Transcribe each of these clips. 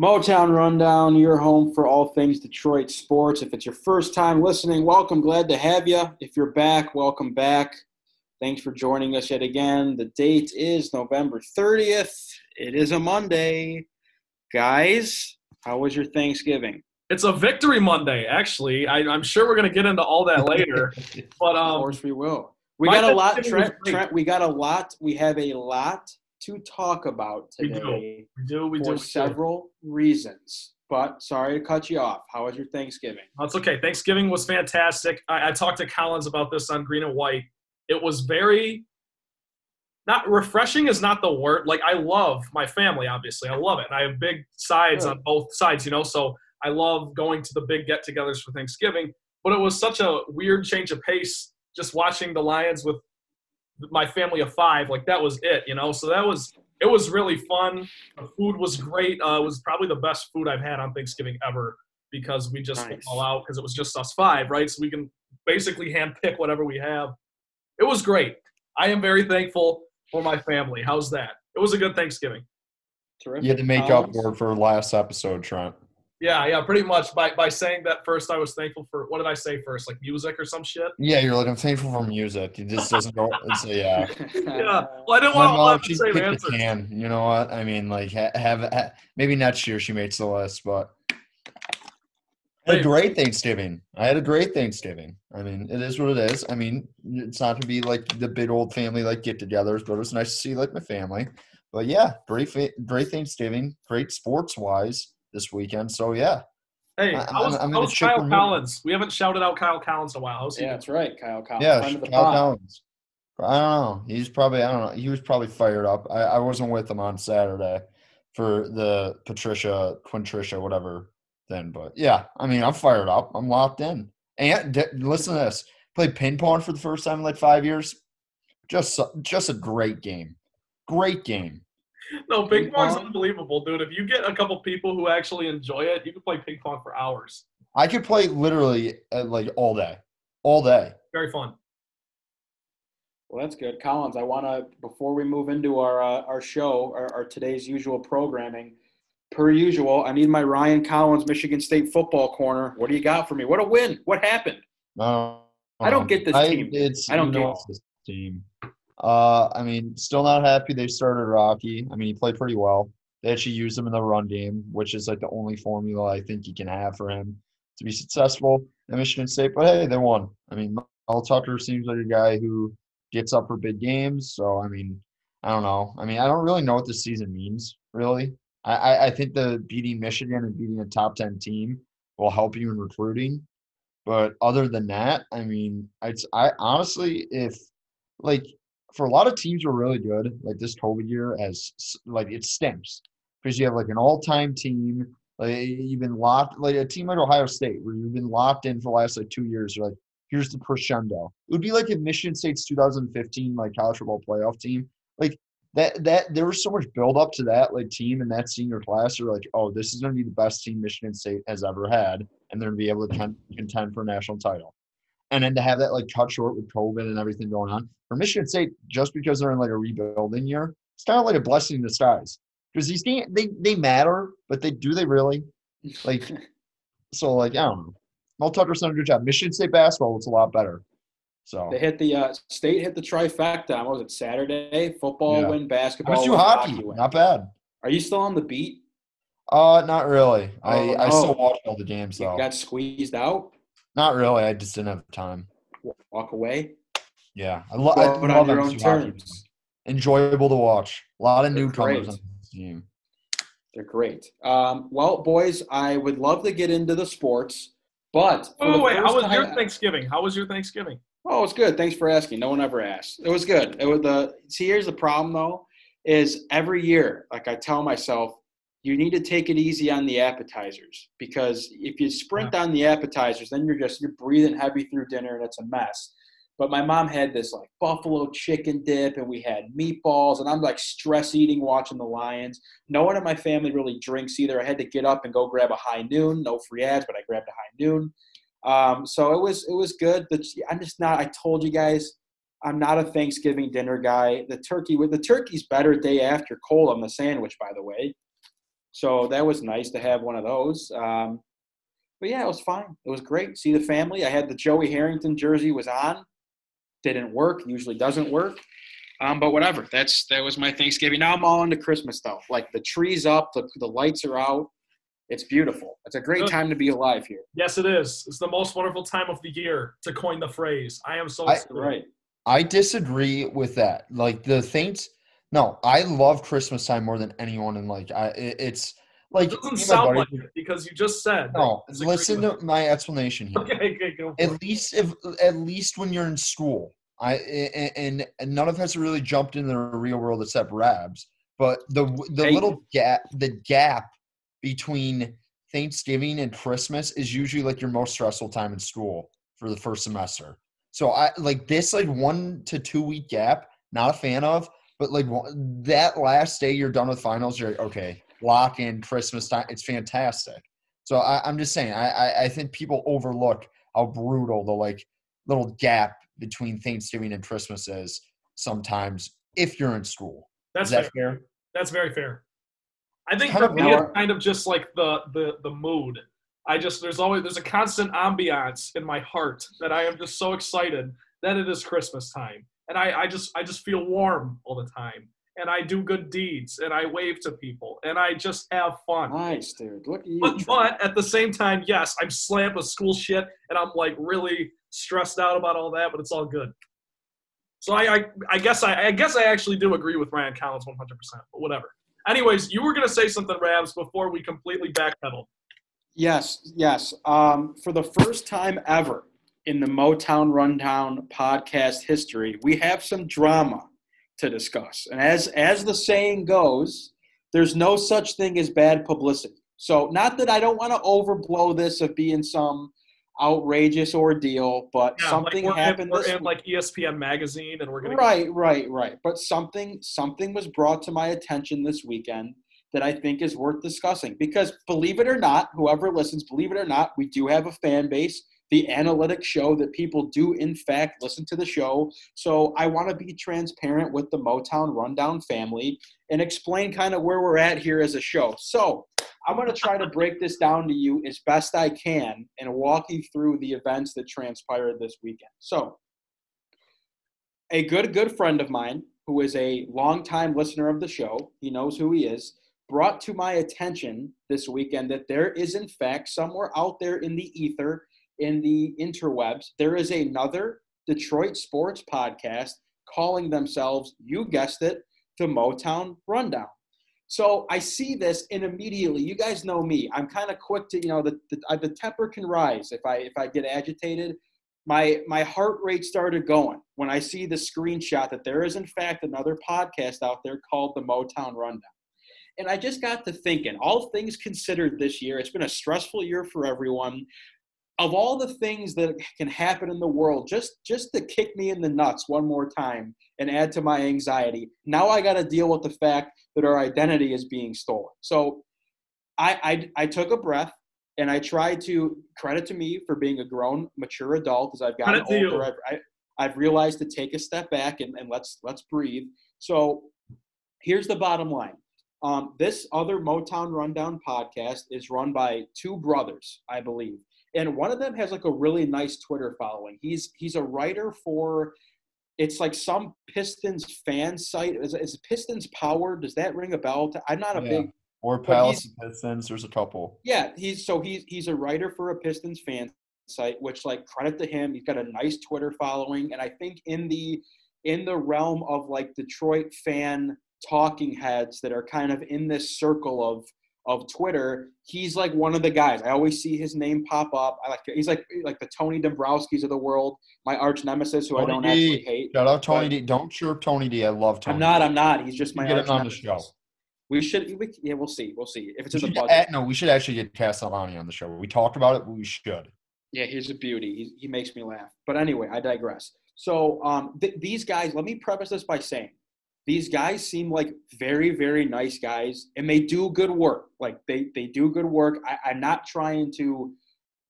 Motown Rundown, your home for all things Detroit sports. If it's your first time listening, welcome. Glad to have you. If you're back, welcome back. Thanks for joining us yet again. The date is November 30th. It is a Monday. Guys, how was your Thanksgiving? It's a victory Monday, actually. I, am sure we're going to get into all that later. but um, of course we will. We got a lot, Trent, Trent. We got a lot. We have a lot to talk about today. We do. We do. We for do. several reasons. But sorry to cut you off. How was your Thanksgiving? That's okay. Thanksgiving was fantastic. I, I talked to Collins about this on Green and White. It was very not refreshing is not the word. Like I love my family, obviously. I love it. And I have big sides on both sides, you know. So I love going to the big get-togethers for Thanksgiving. But it was such a weird change of pace just watching the Lions with my family of five, like that was it, you know. So that was it was really fun. The food was great. Uh, it was probably the best food I've had on Thanksgiving ever because we just nice. all out because it was just us five, right? So we can basically hand pick whatever we have. It was great. I am very thankful for my family. How's that? It was a good Thanksgiving. Terrific. You had to make up for for last episode, Trent. Yeah, yeah, pretty much. By by saying that first, I was thankful for what did I say first? Like music or some shit. Yeah, you're like I'm thankful for music. It just doesn't go. It's a, yeah. yeah. Well, I didn't want to the same answer. Can you know what I mean? Like have, have maybe next year she makes the list, but. I had a great Thanksgiving. I had a great Thanksgiving. I mean, it is what it is. I mean, it's not to be like the big old family like get-togethers, but it was nice to see like my family. But yeah, great, great Thanksgiving, great sports wise this weekend. So yeah. Hey, I, how's, I'm, I'm how's Kyle Collins? We haven't shouted out Kyle Collins in a while. How's yeah, that's right, Kyle Collins. Yeah, Kyle Collins. I don't know. He's probably I don't know. He was probably fired up. I, I wasn't with him on Saturday for the Patricia Quintricia whatever then, but yeah, I mean I'm fired up. I'm locked in. And d- listen to this: played ping pong for the first time in like five years. Just just a great game. Great game. No, ping, pong's unbelievable, dude. If you get a couple people who actually enjoy it, you can play ping pong for hours. I could play literally uh, like all day, all day. Very fun. Well, that's good, Collins. I want to before we move into our uh, our show, our, our, today's usual programming. Per usual, I need my Ryan Collins Michigan State football corner. What do you got for me? What a win! What happened? Um, I don't get this I, team. I, I don't get this team. Uh, I mean, still not happy they started Rocky. I mean, he played pretty well. They actually used him in the run game, which is like the only formula I think you can have for him to be successful at Michigan State. But hey, they won. I mean, Mel Tucker seems like a guy who gets up for big games. So I mean, I don't know. I mean, I don't really know what this season means. Really, I I think the beating Michigan and beating a top ten team will help you in recruiting. But other than that, I mean, it's I honestly, if like for a lot of teams were really good, like this COVID year, as like it stinks because you have like an all-time team. Like you've been locked, like a team like Ohio State, where you've been locked in for the last like two years. You're like, here's the crescendo. It would be like if Michigan State's 2015 like college football playoff team, like that that there was so much build up to that like team and that senior class. Are like, oh, this is going to be the best team Michigan State has ever had, and they're going to be able to contend for a national title and then to have that like cut short with COVID and everything going on for Michigan State, just because they're in like a rebuilding year, it's kind of like a blessing in disguise because these games they they matter, but they do they really like so like I don't know. Mel Tucker's done a good job. Michigan State basketball was a lot better. So they hit the uh, state hit the trifecta. What was it Saturday? Football yeah. win, basketball. Win, hockey. hockey win. Not bad. Are you still on the beat? Uh, not really. Oh, I. I still watch all the games though. You got squeezed out. Not really. I just didn't have time. Walk away. Yeah, I, lo- I love on your terms. Enjoyable to watch. A lot of They're newcomers great. on the team. They're great. Um, well, boys, I would love to get into the sports, but oh wait, how was your Thanksgiving? How was your Thanksgiving? Oh, it's good. Thanks for asking. No one ever asked. It was good. It was the see. Here's the problem though, is every year, like I tell myself, you need to take it easy on the appetizers because if you sprint yeah. on the appetizers, then you're just you're breathing heavy through dinner and it's a mess. But my mom had this like buffalo chicken dip and we had meatballs and I'm like stress eating watching the Lions. No one in my family really drinks either. I had to get up and go grab a high noon. No free ads, but I grabbed a high noon. Um, so it was it was good. But I'm just not. I told you guys, I'm not a Thanksgiving dinner guy. The turkey with the turkey's better day after cold on the sandwich, by the way. So that was nice to have one of those. Um, but yeah, it was fine. It was great. See the family. I had the Joey Harrington jersey was on. Didn't work. Usually doesn't work. Um, but whatever. That's that was my Thanksgiving. Now I'm all into Christmas though. Like the trees up, the the lights are out. It's beautiful. It's a great time to be alive here. Yes, it is. It's the most wonderful time of the year, to coin the phrase. I am so I- Right. I disagree with that. Like the things. No, I love Christmas time more than anyone, and like I, it- it's like It doesn't me and my sound like it because you just said. No, listen to my explanation here. Okay, okay, go At it. least if at least when you're in school, I and, and none of us really jumped into the real world except Rabs. But the the Hey. little gap, the gap between Thanksgiving and Christmas is usually like your most stressful time in school for the first semester. So I like this like one to two week gap. Not a fan of, but like that last day you're done with finals, you're like, okay, lock in Christmas time. It's fantastic. So I, I'm just saying, I, I I think people overlook how brutal the like little gap between Thanksgiving and Christmas is sometimes if you're in school. That's that fair. fair? That's very fair. I think Kind for me, it's kind of just like the the the mood. I just there's always there's a constant ambiance in my heart that I am just so excited that it is Christmas time, and I I just I just feel warm all the time, and I do good deeds, and I wave to people, and I just have fun. Nice, dude. Look at you. But, but at the same time, yes, I'm slammed with school shit, and I'm like really stressed out about all that. But it's all good. So I, I, I guess I, I guess I actually do agree with Ryan Collins 100. percent But whatever. Anyways, you were gonna say something, Rabs, before we completely backpedal. Yes, yes. Um, for the first time ever in the Motown Rundown podcast history, we have some drama to discuss. And as as the saying goes, there's no such thing as bad publicity. So, not that I don't want to overblow this of being some outrageous ordeal, but Yeah, something like happened In, we're in like ESPN magazine, and we're gonna Right, right, right. But something something was brought to my attention this weekend that I think is worth discussing because believe it or not, whoever listens, believe it or not, we do have a fan base. The analytics show that people do in fact listen to the show. So I want to be transparent with the Motown Rundown family and explain kind of where we're at here as a show. So I'm going to try to break this down to you as best I can and walk you through the events that transpired this weekend. So a good good friend of mine who is a longtime listener of the show he knows who he is brought to my attention this weekend that there is in fact somewhere out there in the ether in the interwebs there is another detroit sports podcast calling themselves you guessed it the motown rundown so i see this and immediately you guys know me i'm kind of quick to you know the, the, uh, the temper can rise if i if i get agitated my my heart rate started going when I see the screenshot that there is in fact another podcast out there called the Motown Rundown. And I just got to thinking, all things considered this year, it's been a stressful year for everyone. Of all the things that can happen in the world, just just to kick me in the nuts one more time and add to my anxiety, now I got to deal with the fact that our identity is being stolen. So I, I I took a breath and I tried to credit to me for being a grown, mature adult as I've gotten Credit to you. older. I've, I, I've realized to take a step back and, and let's let's breathe. So here's the bottom line. Um, this other Motown Rundown podcast is run by two brothers, I believe, and one of them has like a really nice Twitter following. He's he's a writer for. It's like some Pistons fan site. Is, is Pistons Power? Does that ring a bell? To, I'm not a Yeah. big Or Palace Pistons. There's a couple. yeah, he's so he's he's a writer for a Pistons fan site, which like credit to him. He's got a nice Twitter following, and I think in the in the realm of like Detroit fan talking heads that are kind of in this circle of of Twitter, he's like one of the guys. I always see his name pop up. I like he's like like the Tony Dombrowski's of the world, my arch nemesis who I don't D. actually hate. Shout out Tony D. Don't chirp Tony D. I love Tony. I'm not. D. I'm not. He's just my Get him on the show. We should. We, yeah, we'll see. We'll see if it's We in the budget. no, we should actually get Castellani on the show. We talked about it, but we should. Yeah, he's a beauty. He, he makes me laugh. But anyway, I digress. So um, th- these guys, let me preface this by saying these guys seem like very, very nice guys, and they do good work. Like they they do good work. I, I'm not trying to,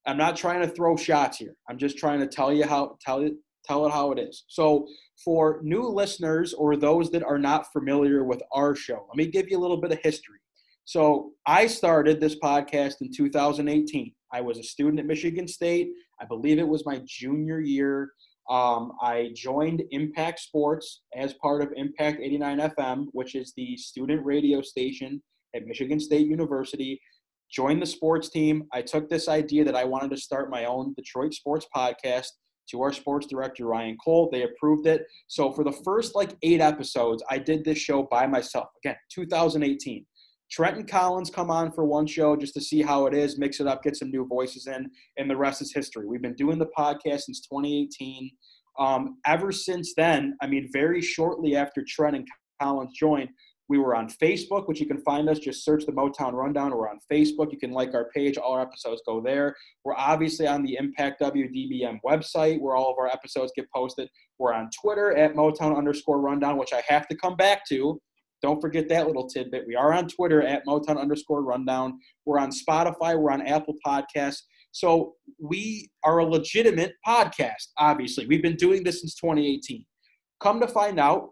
I'm not trying to throw shots here. I'm just trying to tell you how tell it tell it how it is. So for new listeners or those that are not familiar with our show, let me give you a little bit of history. So I started this podcast in 2018. I was a student at Michigan State. I believe it was my junior year. Um, I joined Impact Sports as part of Impact 89 FM, which is the student radio station at Michigan State University. Joined the sports team. I took this idea that I wanted to start my own Detroit sports podcast to our sports director Ryan Cole. They approved it. So for the first like eight episodes, I did this show by myself. Again, 2018. Trent and Collins come on for one show just to see how it is, mix it up, get some new voices in, and the rest is history. We've been doing the podcast since 2018. Um, ever since then, I mean, very shortly after Trent and Collins joined, we were on Facebook, which you can find us. Just search the Motown Rundown. We're on Facebook. You can like our page. All our episodes go there. We're obviously on the Impact WDBM website where all of our episodes get posted. We're on Twitter at Motown underscore Rundown, which I have to come back to. Don't forget that little tidbit. We are on Twitter at Motown underscore Rundown. We're on Spotify. We're on Apple Podcasts. So we are a legitimate podcast, obviously. We've been doing this since 2018. Come to find out,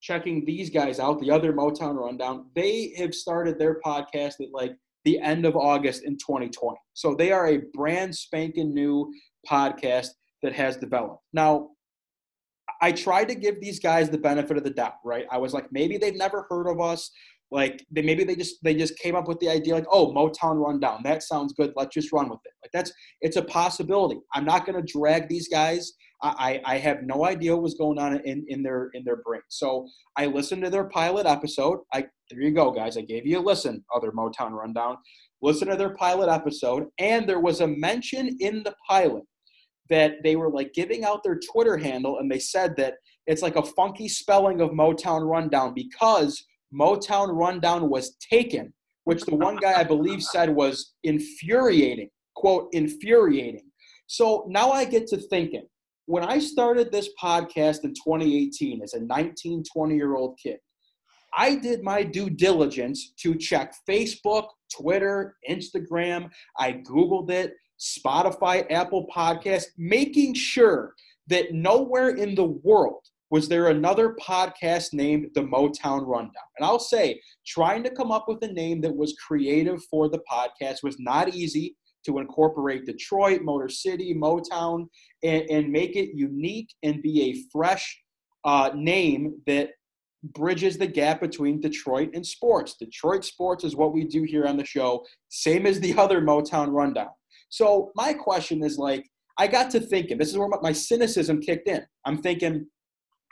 checking these guys out, the other Motown Rundown, they have started their podcast at like the end of August in 2020. So they are a brand spanking new podcast that has developed. Now, I tried to give these guys the benefit of the doubt, right? I was like, maybe they've never heard of us. Like they maybe they just they just came up with the idea like, oh, Motown Rundown. That sounds good. Let's just run with it. Like that's it's a possibility. I'm not gonna drag these guys I, I have no idea what was going on in, in their in their brain. So I listened to their pilot episode. I there you go, guys. I gave you a listen, other Motown rundown. Listen to their pilot episode, and there was a mention in the pilot that they were like giving out their Twitter handle, and they said that it's like a funky spelling of Motown Rundown because Motown Rundown was taken, which the one guy I believe said was infuriating. Quote, infuriating. So now I get to thinking when I started this podcast in 2018 as a 19, 20 year old kid, I did my due diligence to check Facebook, Twitter, Instagram. I Googled it, Spotify, Apple Podcast, making sure that nowhere in the world was there another podcast named the Motown Rundown. And I'll say, trying to come up with a name that was creative for the podcast was not easy to incorporate Detroit, Motor City, Motown, and, and make it unique and be a fresh uh, name that bridges the gap between Detroit and sports. Detroit sports is what we do here on the show, same as the other Motown rundown. So my question is like, I got to thinking, this is where my cynicism kicked in. I'm thinking,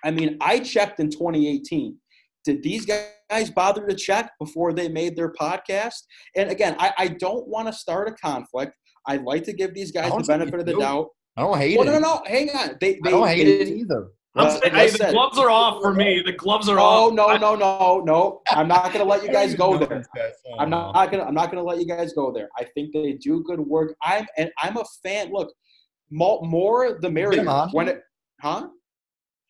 I mean, I checked in 2018 did these guys bother to check before they made their podcast? And again, I, I don't want to start a conflict. I'd like to give these guys the benefit of the doubt. I don't hate well, it. No, no, no. Hang on. They, they I don't hate they, it either. Uh, hey, the gloves are off for me. The gloves are oh, off. no, no, no, no. I'm not gonna let you guys go there. I'm not, not gonna. I'm not gonna let you guys go there. I think they do good work. I'm and I'm a fan. Look, more, more the merrier. When it, huh?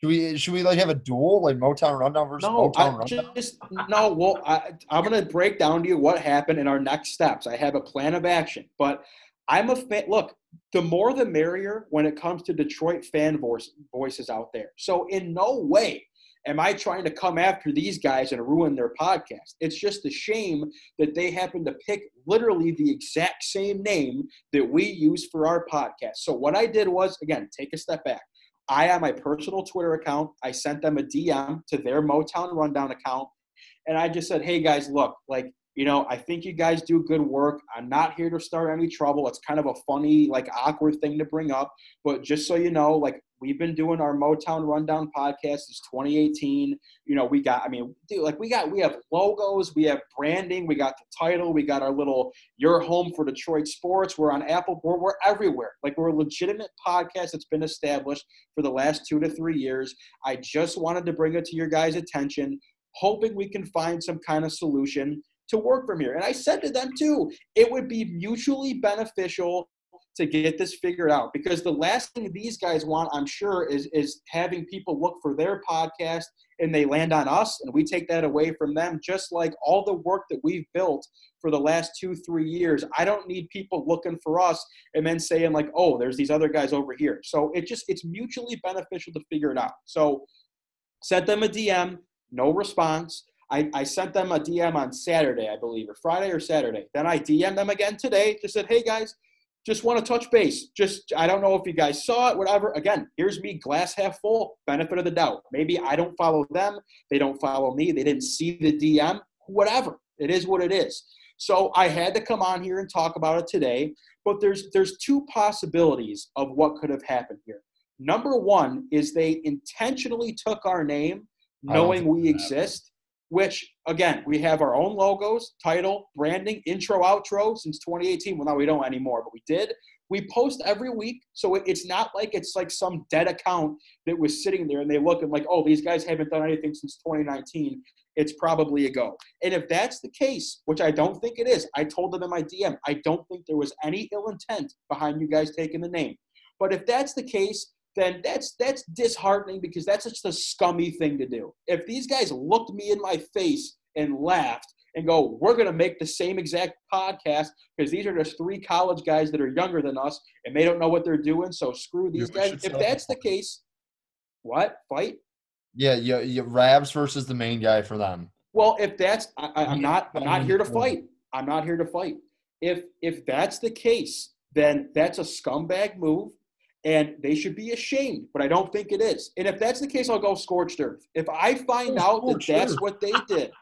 Should we should we like have a duel like Motown Rundown versus no, Motown I Rundown? Just, no, well, I, I'm gonna break down to you what happened in our next steps. I have a plan of action, but I'm a fan. Look, the more the merrier when it comes to Detroit fan voice, voices out there. So in no way am I trying to come after these guys and ruin their podcast. It's just a shame that they happen to pick literally the exact same name that we use for our podcast. So what I did was again take a step back. I on my personal Twitter account. I sent them a DM to their Motown Rundown account. And I just said, hey guys, look, like, you know, I think you guys do good work. I'm not here to start any trouble. It's kind of a funny, like, awkward thing to bring up. But just so you know, like, we've been doing our Motown Rundown podcast since 2018. You know, we got, I mean, dude, like, we got, we have logos, we have branding, we got the title, we got our little Your Home for Detroit Sports. We're on Apple, we're, we're everywhere. Like, we're a legitimate podcast that's been established for the last two to three years. I just wanted to bring it to your guys' attention, hoping we can find some kind of solution to work from here. And I said to them too, it would be mutually beneficial to get this figured out because the last thing these guys want, I'm sure, is is having people look for their podcast and they land on us and we take that away from them. Just like all the work that we've built for the last two, three years, I don't need people looking for us and then saying like, oh, there's these other guys over here. So it just it's mutually beneficial to figure it out. So sent them a DM, no response. I, I sent them a DM on Saturday, I believe, or Friday or Saturday. Then I DM them again today. Just said, hey guys, just want to touch base. Just I don't know if you guys saw it, whatever. Again, here's me, glass half full, benefit of the doubt. Maybe I don't follow them, they don't follow me, they didn't see the DM, whatever. It is what it is. So I had to come on here and talk about it today. But there's there's two possibilities of what could have happened here. Number one is they intentionally took our name, knowing we exist. Which again, we have our own logos, title, branding, intro, outro since 2018. Well, now we don't anymore, but we did. We post every week, so it's not like it's like some dead account that was sitting there and they look and like, oh, these guys haven't done anything since 2019. It's probably a go. And if that's the case, which I don't think it is, I told them in my DM, I don't think there was any ill intent behind you guys taking the name. But if that's the case, then that's that's disheartening because that's just a scummy thing to do. If these guys looked me in my face and laughed and go, "We're going to make the same exact podcast because these are just three college guys that are younger than us and they don't know what they're doing, so screw these Yeah, guys." If that's the case, what fight? Yeah, yeah, yeah. Rabs versus the main guy for them. Well, if that's, I, I- I'm not, I'm not here to fight. I'm not here to fight. If if that's the case, then that's a scumbag move, and they should be ashamed. But I don't think it is. And if that's the case, I'll go scorched earth. If I find Oh, out that that's earth. what they did,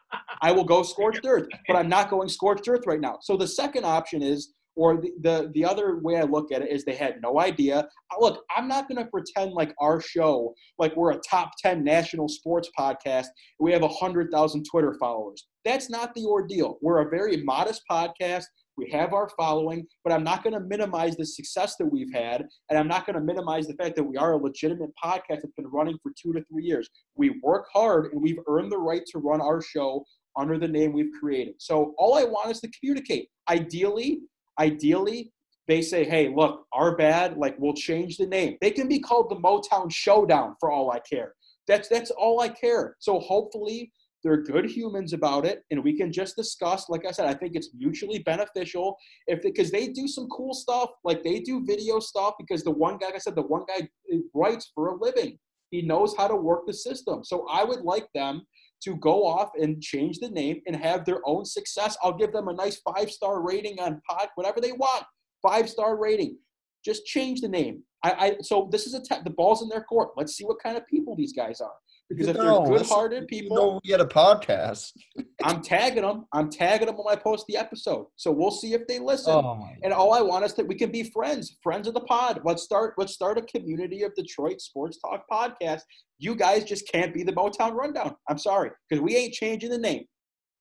I will go scorched earth. But I'm not going scorched earth right now. So the second option is, or the the, the other way I look at it is, they had no idea. Uh, Look, I'm not going to pretend like our show, like we're a top ten national sports podcast we have 100,000 Twitter followers. That's not the ordeal. We're a very modest podcast. We have our following, but I'm not going to minimize the success that we've had. And I'm not going to minimize the fact that we are a legitimate podcast that's been running for two to three years. We work hard and we've earned the right to run our show under the name we've created. So all I want is to communicate. Ideally, ideally, they say, hey, look, our bad, like we'll change the name. They can be called the Motown Showdown for all I care. That's that's all I care. So hopefully they're good humans about it, and we can just discuss. Like I said, I think it's mutually beneficial if because they do some cool stuff. Like they do video stuff because the one guy, like I said, the one guy uh, writes for a living. He knows how to work the system. So I would like them to go off and change the name and have their own success. I'll give them a nice five star rating on pod, whatever they want. Five star rating. Just change the name. I, I so this is a te- the ball's in their court. Let's see what kind of people these guys are. Because if No, they're good-hearted you people, know we had a podcast. I'm tagging them. I'm tagging them when I post the episode. So we'll see if they listen. Oh And all I want is that we can be friends, friends of the pod. Let's start. Let's start a community of Detroit sports talk podcast. You guys just can't be the Motown Rundown. I'm sorry, because we ain't changing the name.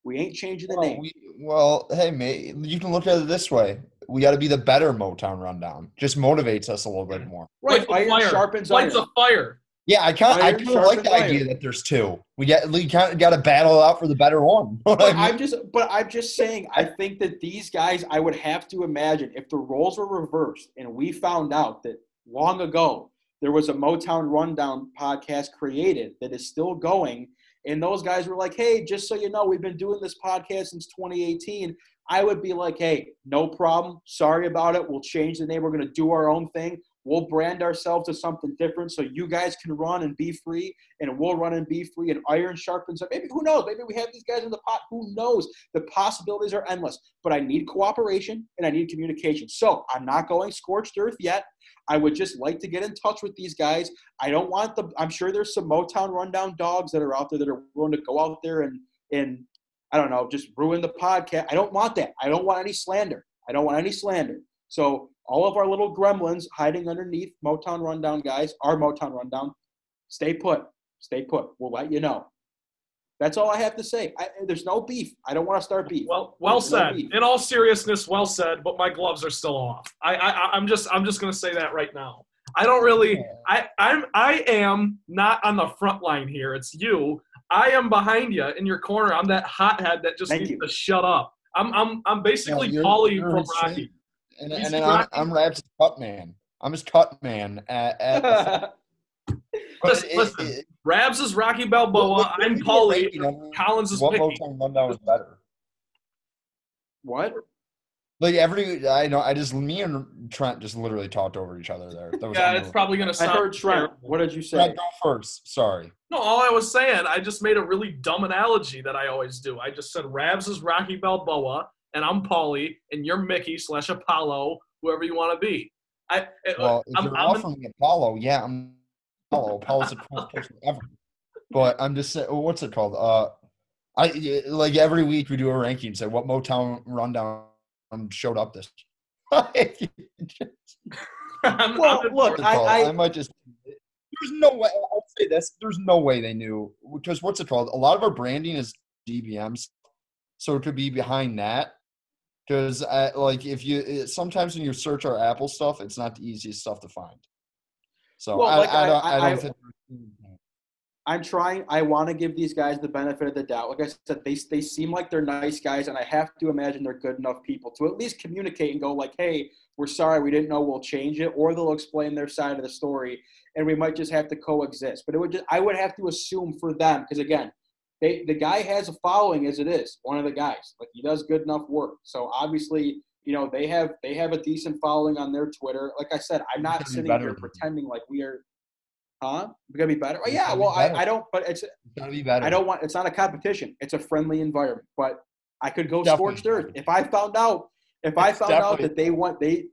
We ain't changing the Well, name. we, well, hey, mate, you can look at it this way. We got to be the better Motown rundown. Just motivates us a little bit more. right? Lights Iron fire. sharpens Lights iron. a fire. Yeah, I kind of, I kind of like the idea that there's two. We got, we kind of got to battle out for the better one. You know what But I'm just, but I'm just saying. I think that these guys, I would have to imagine if the roles were reversed and we found out that long ago there was a Motown Rundown podcast created that is still going, and those guys were like, "Hey, just so you know, we've been doing this podcast since 2018." I would be like, "Hey, no problem. Sorry about it. We'll change the name. We're going to do our own thing. We'll brand ourselves as something different, so you guys can run and be free, and we'll run and be free. And iron sharpens. Maybe who knows? Maybe we have these guys in the pot. Who knows? The possibilities are endless. But I need cooperation and I need communication. So I'm not going scorched earth yet. I would just like to get in touch with these guys. I don't want the. I'm sure there's some Motown rundown dogs that are out there that are willing to go out there and and I don't know, just ruin the podcast. I don't want that. I don't want any slander. I don't want any slander. So all of our little gremlins hiding underneath Motown Rundown guys, our Motown Rundown, stay put. Stay put. We'll let you know. That's all I have to say. I, there's no beef. I don't want to start beef. Well, well There's said. beef. In all seriousness, well said. But my gloves are still off. I, I, I'm just, I'm just gonna say that right now. I don't really. I, I'm, I am not on the front line here. It's you. I am behind you in your corner. I'm that hothead that just Thank needs you. to shut up. I'm, I'm, I'm basically you're- Paulie you're from insane. Rocky. And, and then I'm, Rocky? I'm Rabs' cut man. I'm his cut man. At, at the, Listen, it- listen. it- Rabs is Rocky Balboa. what- what- I'm give me a Paulie. rating on Collins is What Mickey. Motown rundown is better? what? Like every, I know, I just me and Trent just literally talked over each other there. That was Yeah, it's probably gonna I heard Trent. terrible. What did you say? Trent, go first. Sorry. No, all I was saying, I just made a really dumb analogy that I always do. I just said Rabs is Rocky Balboa, and I'm Paulie, and you're Mickey slash Apollo, whoever you want to be. I, Well, if I'm, you're I'm, offering Apollo, yeah, I'm Apollo. Apollo's the coolest person ever. But I'm just saying, what's it called? Uh, I like every week we do a ranking. Say what Motown rundown showed up this. I'm, Well, I'm- look, I-. I- I might just. There's no way. I'll say this. There's no way they knew because what's it called? A lot of our branding is DBMs, so it could be behind that. Because like if you it- sometimes when you search our Apple stuff, it's not the easiest stuff to find. So Well, I, like, I, don't. I- I, I- don't think. I'm trying. I want to give these guys the benefit of the doubt. Like I said, they they seem like they're nice guys, and I have to imagine they're good enough people to at least communicate and go like, "Hey, we're sorry, we didn't know. We'll change it," or they'll explain their side of the story, and we might just have to coexist. But it would just I would have to assume for them because again, they the guy has a following as it is. One of the guys, like he does good enough work. So obviously, you know, they have they have a decent following on their Twitter. Like I said, I'm not gotta be sitting here pretending like we are. Huh? We gotta be better. Oh, yeah. be Well, I. I don't. But it's It's gotta be better. I don't want. It's not a competition. It's a friendly environment. But I could go Definitely. scorched earth if I found out. If I found out that they want they.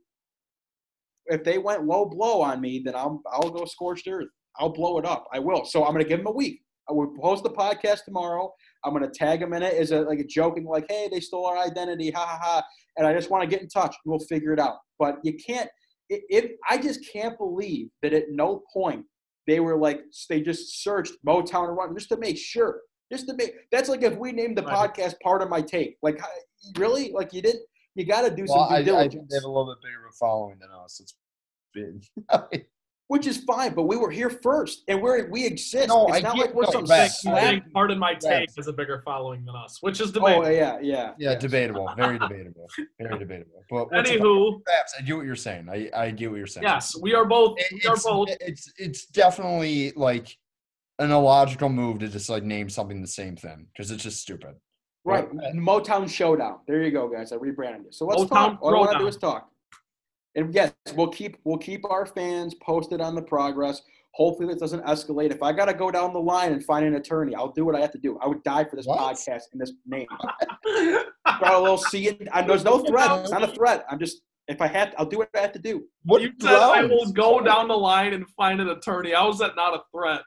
If they went low blow on me, then I'll I'll go scorched earth. I'll blow it up. I will. So I'm gonna give them a week. I will post the podcast tomorrow. I'm gonna tag them in it as a like a joking, like, "Hey, they stole our identity, ha ha ha!" And I just want to get in touch. We'll figure it out. But you can't. It, it, I just can't believe that at no point they were like they just searched Motown and Run just to make sure. Just to make that's like if we named the podcast Pardon My Take. Like really? Like you didn't you gotta do Well, some due I, I think diligence. they have a little bit bigger of a following than us. It's big. which is fine, but we were here first and we're we exist. No, it's I not get- like we're no, some Rex, you I- slap. think Pardon My Take Rex. has a bigger following than us, which is Oh debatable. yeah, yeah. yeah, yes. debatable. Very debatable. Very debatable. But what's? Anywho, Perhaps I get what you're saying. I, I get what you're saying. yes, we are both. It- We are it's, both. it's it's definitely like an illogical move to just like name something the same thing because it's just stupid. Right. Right. Uh, Motown Showdown. There you go, guys. I rebranded it. So let's Motown talk. All I want to do is talk. And yes, we'll keep we'll keep our fans posted on the progress. Hopefully this doesn't escalate. If I gotta go down the line and find an attorney, I'll do what I have to do. I would die for this What? podcast and this name. Got a little C. in- There's no threat. It's not a threat. I'm just if I have, to, I'll do what I have to do. What you said I will go down the line and find an attorney. How is that not a threat?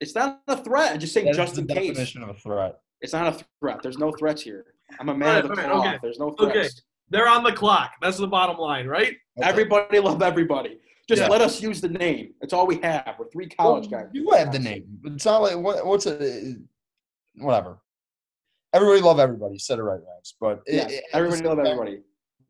It's not a threat. I'm just saying, That is just the in case. definition of a threat. It's not a threat. There's no threats here. I'm a man Right, of the right, cloth. okay. There's no Okay. They're on the clock. That's the bottom line, right? Okay. Everybody love everybody. Just Yeah. let us use the name. That's all we have. We're three college Well, guys. You have the name. It's not like what, what's a whatever. Everybody love everybody. Said it right, Rabs. But yeah, it- everybody love everybody.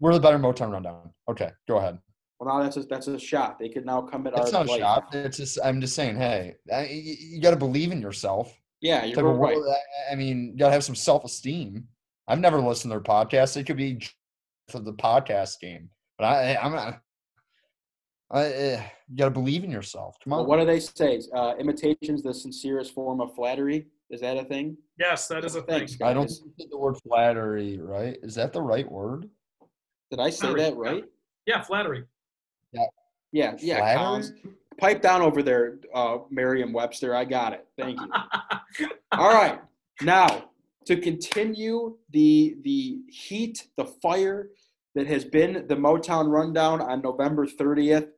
We're the better Motown rundown. Okay, go ahead. Well, now that's a, that's a shot. They could now come at It's our not a shot. It's just I'm just saying. Hey, I, you, you got to believe in yourself. Yeah, you're right. world- I- I mean, you got to have some self esteem. I've never listened to their podcast. It could be for the podcast game, but I, I'm not. I, eh, you got to believe in yourself. Come on. Well, what do they say? Uh, imitation's the sincerest form of flattery. Is that a thing? Yes, that is a thing. Thanks, I don't guys. think the word flattery, right? Is that the right word? Did I say Flattery, that right? Yeah, flattery. Yeah, yeah. Flattery? Collins. Pipe down over there, uh, Merriam-Webster. I got it. Thank you. All right. Now, to continue the the heat, the fire that has been the Motown rundown on November 30th.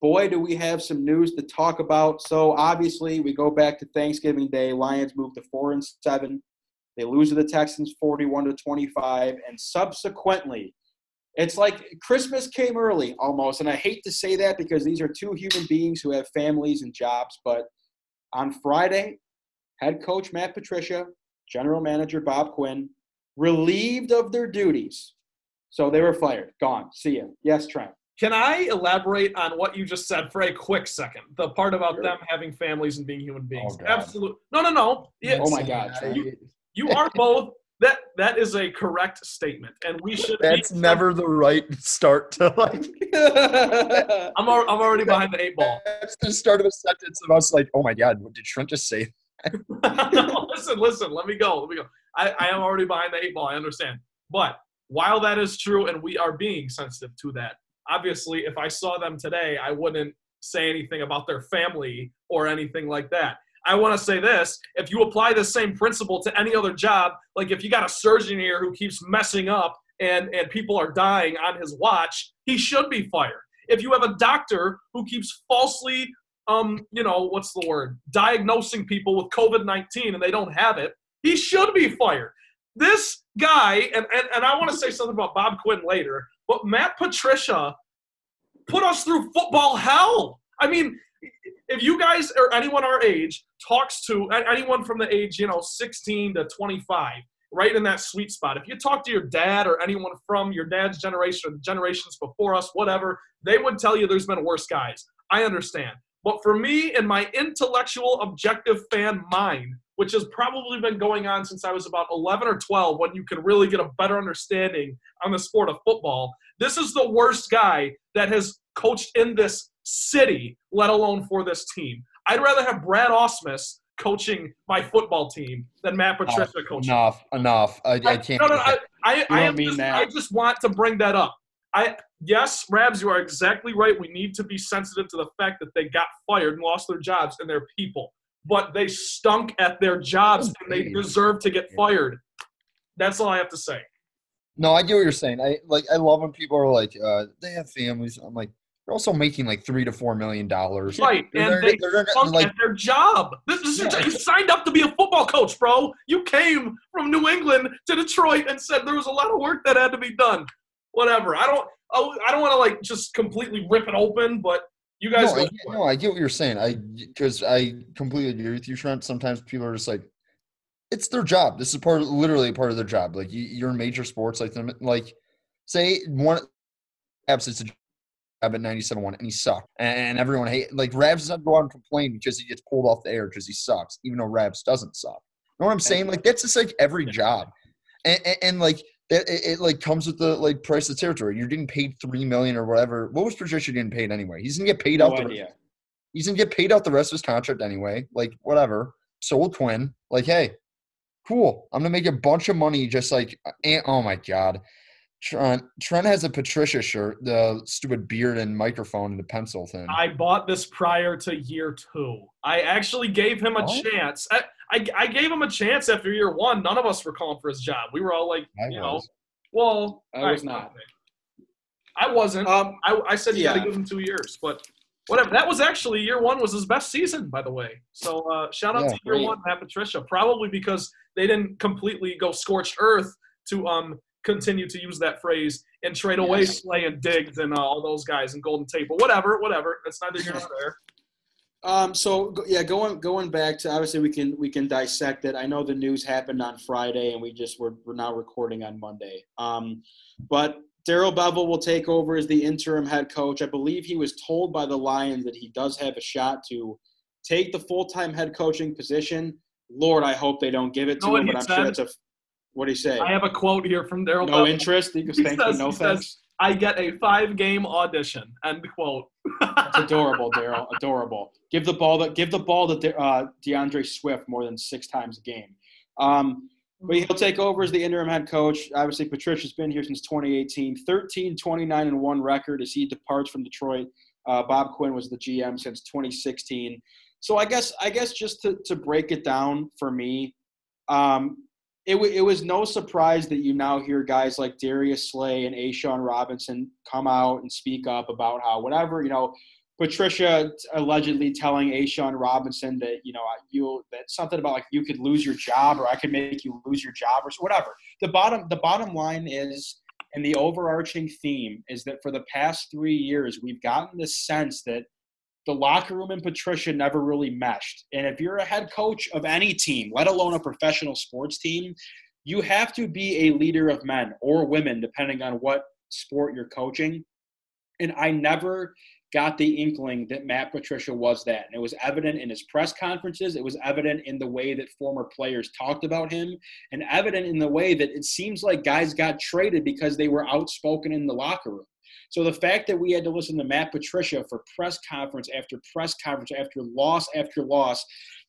Boy, do we have some news to talk about. So obviously, we go back to Thanksgiving Day. Lions move to four and seven. They lose to the Texans 41 to 25, and subsequently, it's like Christmas came early almost. And I hate to say that because these are two human beings who have families and jobs. But on Friday, head coach Matt Patricia, general manager Bob Quinn, relieved of their duties. So they were fired. Gone. See ya. Yes, Trent. Can I elaborate on what you just said for a quick second? The part about Sure. them having families and being human beings. Oh, god. Absolutely. No, no, no. Yeah, Oh my God, Trent. You- you are both. That that is a correct statement, and we should. be- That's never the right start to like. I'm al- I'm already behind the eight ball. That's the start of a sentence of us like, oh my god, what did Trent just say? listen, listen. Let me go. Let me go. I, I am already behind the eight ball. I understand, but while that is true and we are being sensitive to that, obviously, if I saw them today, I wouldn't say anything about their family or anything like that. I want to say this if you apply the same principle to any other job, like if you got a surgeon here who keeps messing up and, and people are dying on his watch, he should be fired. If you have a doctor who keeps falsely, um, you know, what's the word, diagnosing people with COVID 19 and they don't have it, he should be fired. This guy, and, and, and I want to say something about Bob Quinn later, but Matt Patricia put us through football hell. I mean, if you guys or anyone our age talks to anyone from the age, you know, 16 to 25, right in that sweet spot. If you talk to your dad or anyone from your dad's generation or generations before us, whatever, they would tell you there's been worse guys. I understand. But for me, in my intellectual, objective fan mind, which has probably been going on since I was about 11 or 12, when you can really get a better understanding on the sport of football, this is the worst guy that has coached in this city, let alone for this team. I'd rather have Brad Ausmus coaching my football team than Matt Patricia enough, coaching. Enough, enough. I, I can't. No, no, I, I, I, just, that. I just want to bring that up. I yes, Rabs, you are exactly right. We need to be sensitive to the fact that they got fired and lost their jobs and their people, but they stunk at their jobs and they deserve to get fired. That's all I have to say. No, I get what you're saying. I like. I love when people are like, uh, they have families. I'm like, they're also making like three to four million dollars. Right, They're- and they they're- they're stunk like- at their job. This is Yeah. job. You signed up to be a football coach, bro. You came from New England to Detroit and said there was a lot of work that had to be done. Whatever. I don't. I I don't want to like just completely rip it open, but you guys. no, I, no, I get what you're saying. I because I completely agree with you, Trent. Sometimes people are just like, it's their job. This is part, of, literally part of their job. Like you, you're in major sports, like them, like say one, Rabs it's a job at 97-1 and he sucked, and everyone hate like Rabs doesn't go out and complain because he gets pulled off the air because he sucks, even though Rabs doesn't suck. You know what I'm saying? Like that's just like every job, and, and, and like that it, it like comes with the like price of territory. You're getting paid three million or whatever. What was Patricia getting paid anyway? He's gonna get paid No out the idea. he's gonna get paid out the rest of his contract anyway. Like whatever. So will Quinn. Like, hey, cool. I'm gonna make a bunch of money. Just like, and, oh my god, Trent. Trent has a Patricia shirt, the stupid beard and microphone and the pencil thing. I bought this prior to year two. I actually gave him a What? chance. I, I, I gave him a chance after year one. None of us were calling for his job. We were all like, I you know, well, I was not. I wasn't. Um, I, I said you got to Yeah. give him two years, but whatever. That was actually year one was his best season, by the way. So uh, shout out Yeah, to year great. one, Matt Patricia. Probably because they didn't completely go scorched earth to um continue to use that phrase and trade away Yes. Slay and Diggs and uh, all those guys and Golden Tate. But whatever, whatever. That's neither here nor there. Um, so yeah, going going back to obviously we can we can dissect it. I know the news happened on Friday, and we just we're, we're now recording on Monday. Um, but Darrell Bevell will take over as the interim head coach. I believe he was told by the Lions that he does have a shot to take the full time head coaching position. Lord, I hope they don't give it to him. But I'm said? sure it's a. What do you say? I have a quote here from Darrell. No Bevell. interest. He goes, He thank says- you, no he says- thanks. I get a five game audition. End quote. It's adorable, Darrell. Adorable. Give the ball to give the ball to uh, D'Andre Swift more than six times a game. Um, but he'll take over as the interim head coach. Obviously, Patricia's been here since 2018. 13, 29, and one record as he departs from Detroit. Uh, Bob Quinn was the GM since 2016. So I guess I guess just to, to break it down for me, um, it, w- it was no surprise that you now hear guys like Darius Slay and A'Shawn Robinson come out and speak up about how whatever you know Patricia allegedly telling A'Shawn Robinson that you know you that something about like you could lose your job or I could make you lose your job or whatever. The bottom the bottom line is, and the overarching theme is that for the past three years we've gotten the sense that the locker room and Patricia never really meshed. And if you're a head coach of any team, let alone a professional sports team, you have to be a leader of men or women, depending on what sport you're coaching. And I never got the inkling that Matt Patricia was that. And it was evident in his press conferences, it was evident in the way that former players talked about him, and evident in the way that it seems like guys got traded because they were outspoken in the locker room. So the fact that we had to listen to Matt Patricia for press conference after press conference after loss after loss,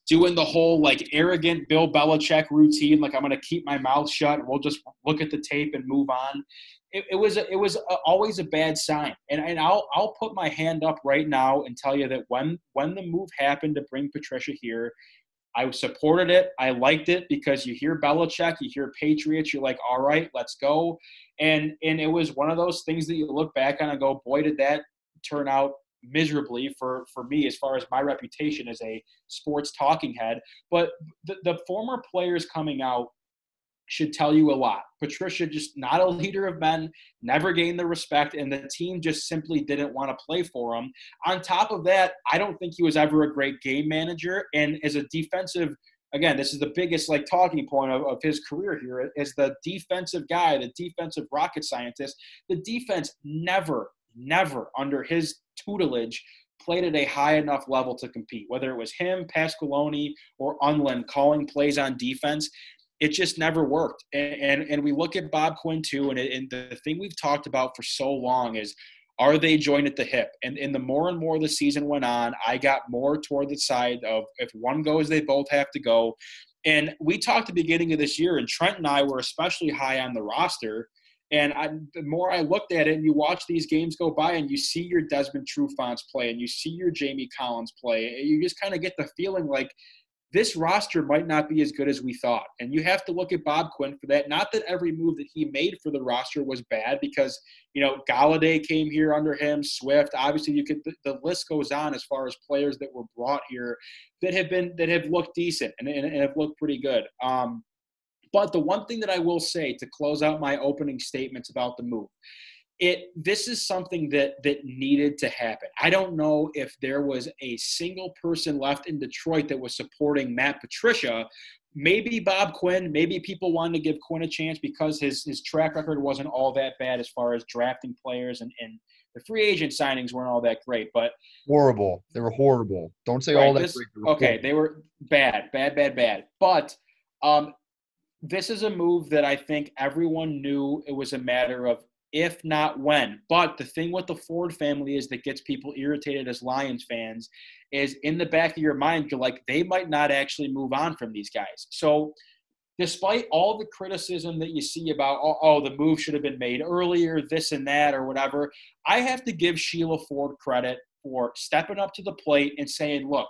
doing the whole like arrogant Bill Belichick routine, like I'm going to keep my mouth shut and we'll just look at the tape and move on. It, it was it was always a bad sign, and and I'll I'll put my hand up right now and tell you that when when the move happened to bring Patricia here, I supported it. I liked it because you hear Belichick, you hear Patriots, you're like, all right, let's go. And and it was one of those things that you look back on and go, boy, did that turn out miserably for for me as far as my reputation as a sports talking head. But the, the former players coming out should tell you a lot. Patricia just not a leader of men, never gained the respect, and the team just simply didn't want to play for him. On top of that, I don't think he was ever a great game manager. And as a defensive, again, this is the biggest like talking point of, of his career here is the defensive guy, the defensive rocket scientist. The defense never, never under his tutelage played at a high enough level to compete. Whether it was him, Pasqualoni, or Undlin calling plays on defense, it just never worked. And and, and we look at Bob Quinn too, and, it, and the thing we've talked about for so long is are they joined at the hip? And, in the more and more the season went on, I got more toward the side of if one goes, they both have to go. And we talked the beginning of this year, and Trent and I were especially high on the roster. And I, the more I looked at it, and you watch these games go by, and you see your Desmond Trufants play, and you see your Jamie Collins play, you just kind of get the feeling like this roster might not be as good as we thought. And you have to look at Bob Quinn for that. Not that every move that he made for the roster was bad, because you know Golladay came here under him, Swift. Obviously, you could the, the list goes on as far as players that were brought here that have been that have looked decent and, and, and have looked pretty good. Um, but the one thing that I will say to close out my opening statements about the move it this is something that that needed to happen. I don't know if there was a single person left in Detroit that was supporting Matt Patricia. Maybe Bob Quinn, maybe people wanted to give Quinn a chance because his his track record wasn't all that bad as far as drafting players and, and the free agent signings weren't all that great, but horrible. They were horrible. Don't say right, all that. This, okay, they were bad, bad, bad, bad. But um, this is a move that I think everyone knew it was a matter of if not when. But the thing with the Ford family is that gets people irritated as Lions fans is in the back of your mind, you're like, they might not actually move on from these guys. So, despite all the criticism that you see about, oh, oh, the move should have been made earlier, this and that, or whatever, I have to give Sheila Ford credit for stepping up to the plate and saying, look,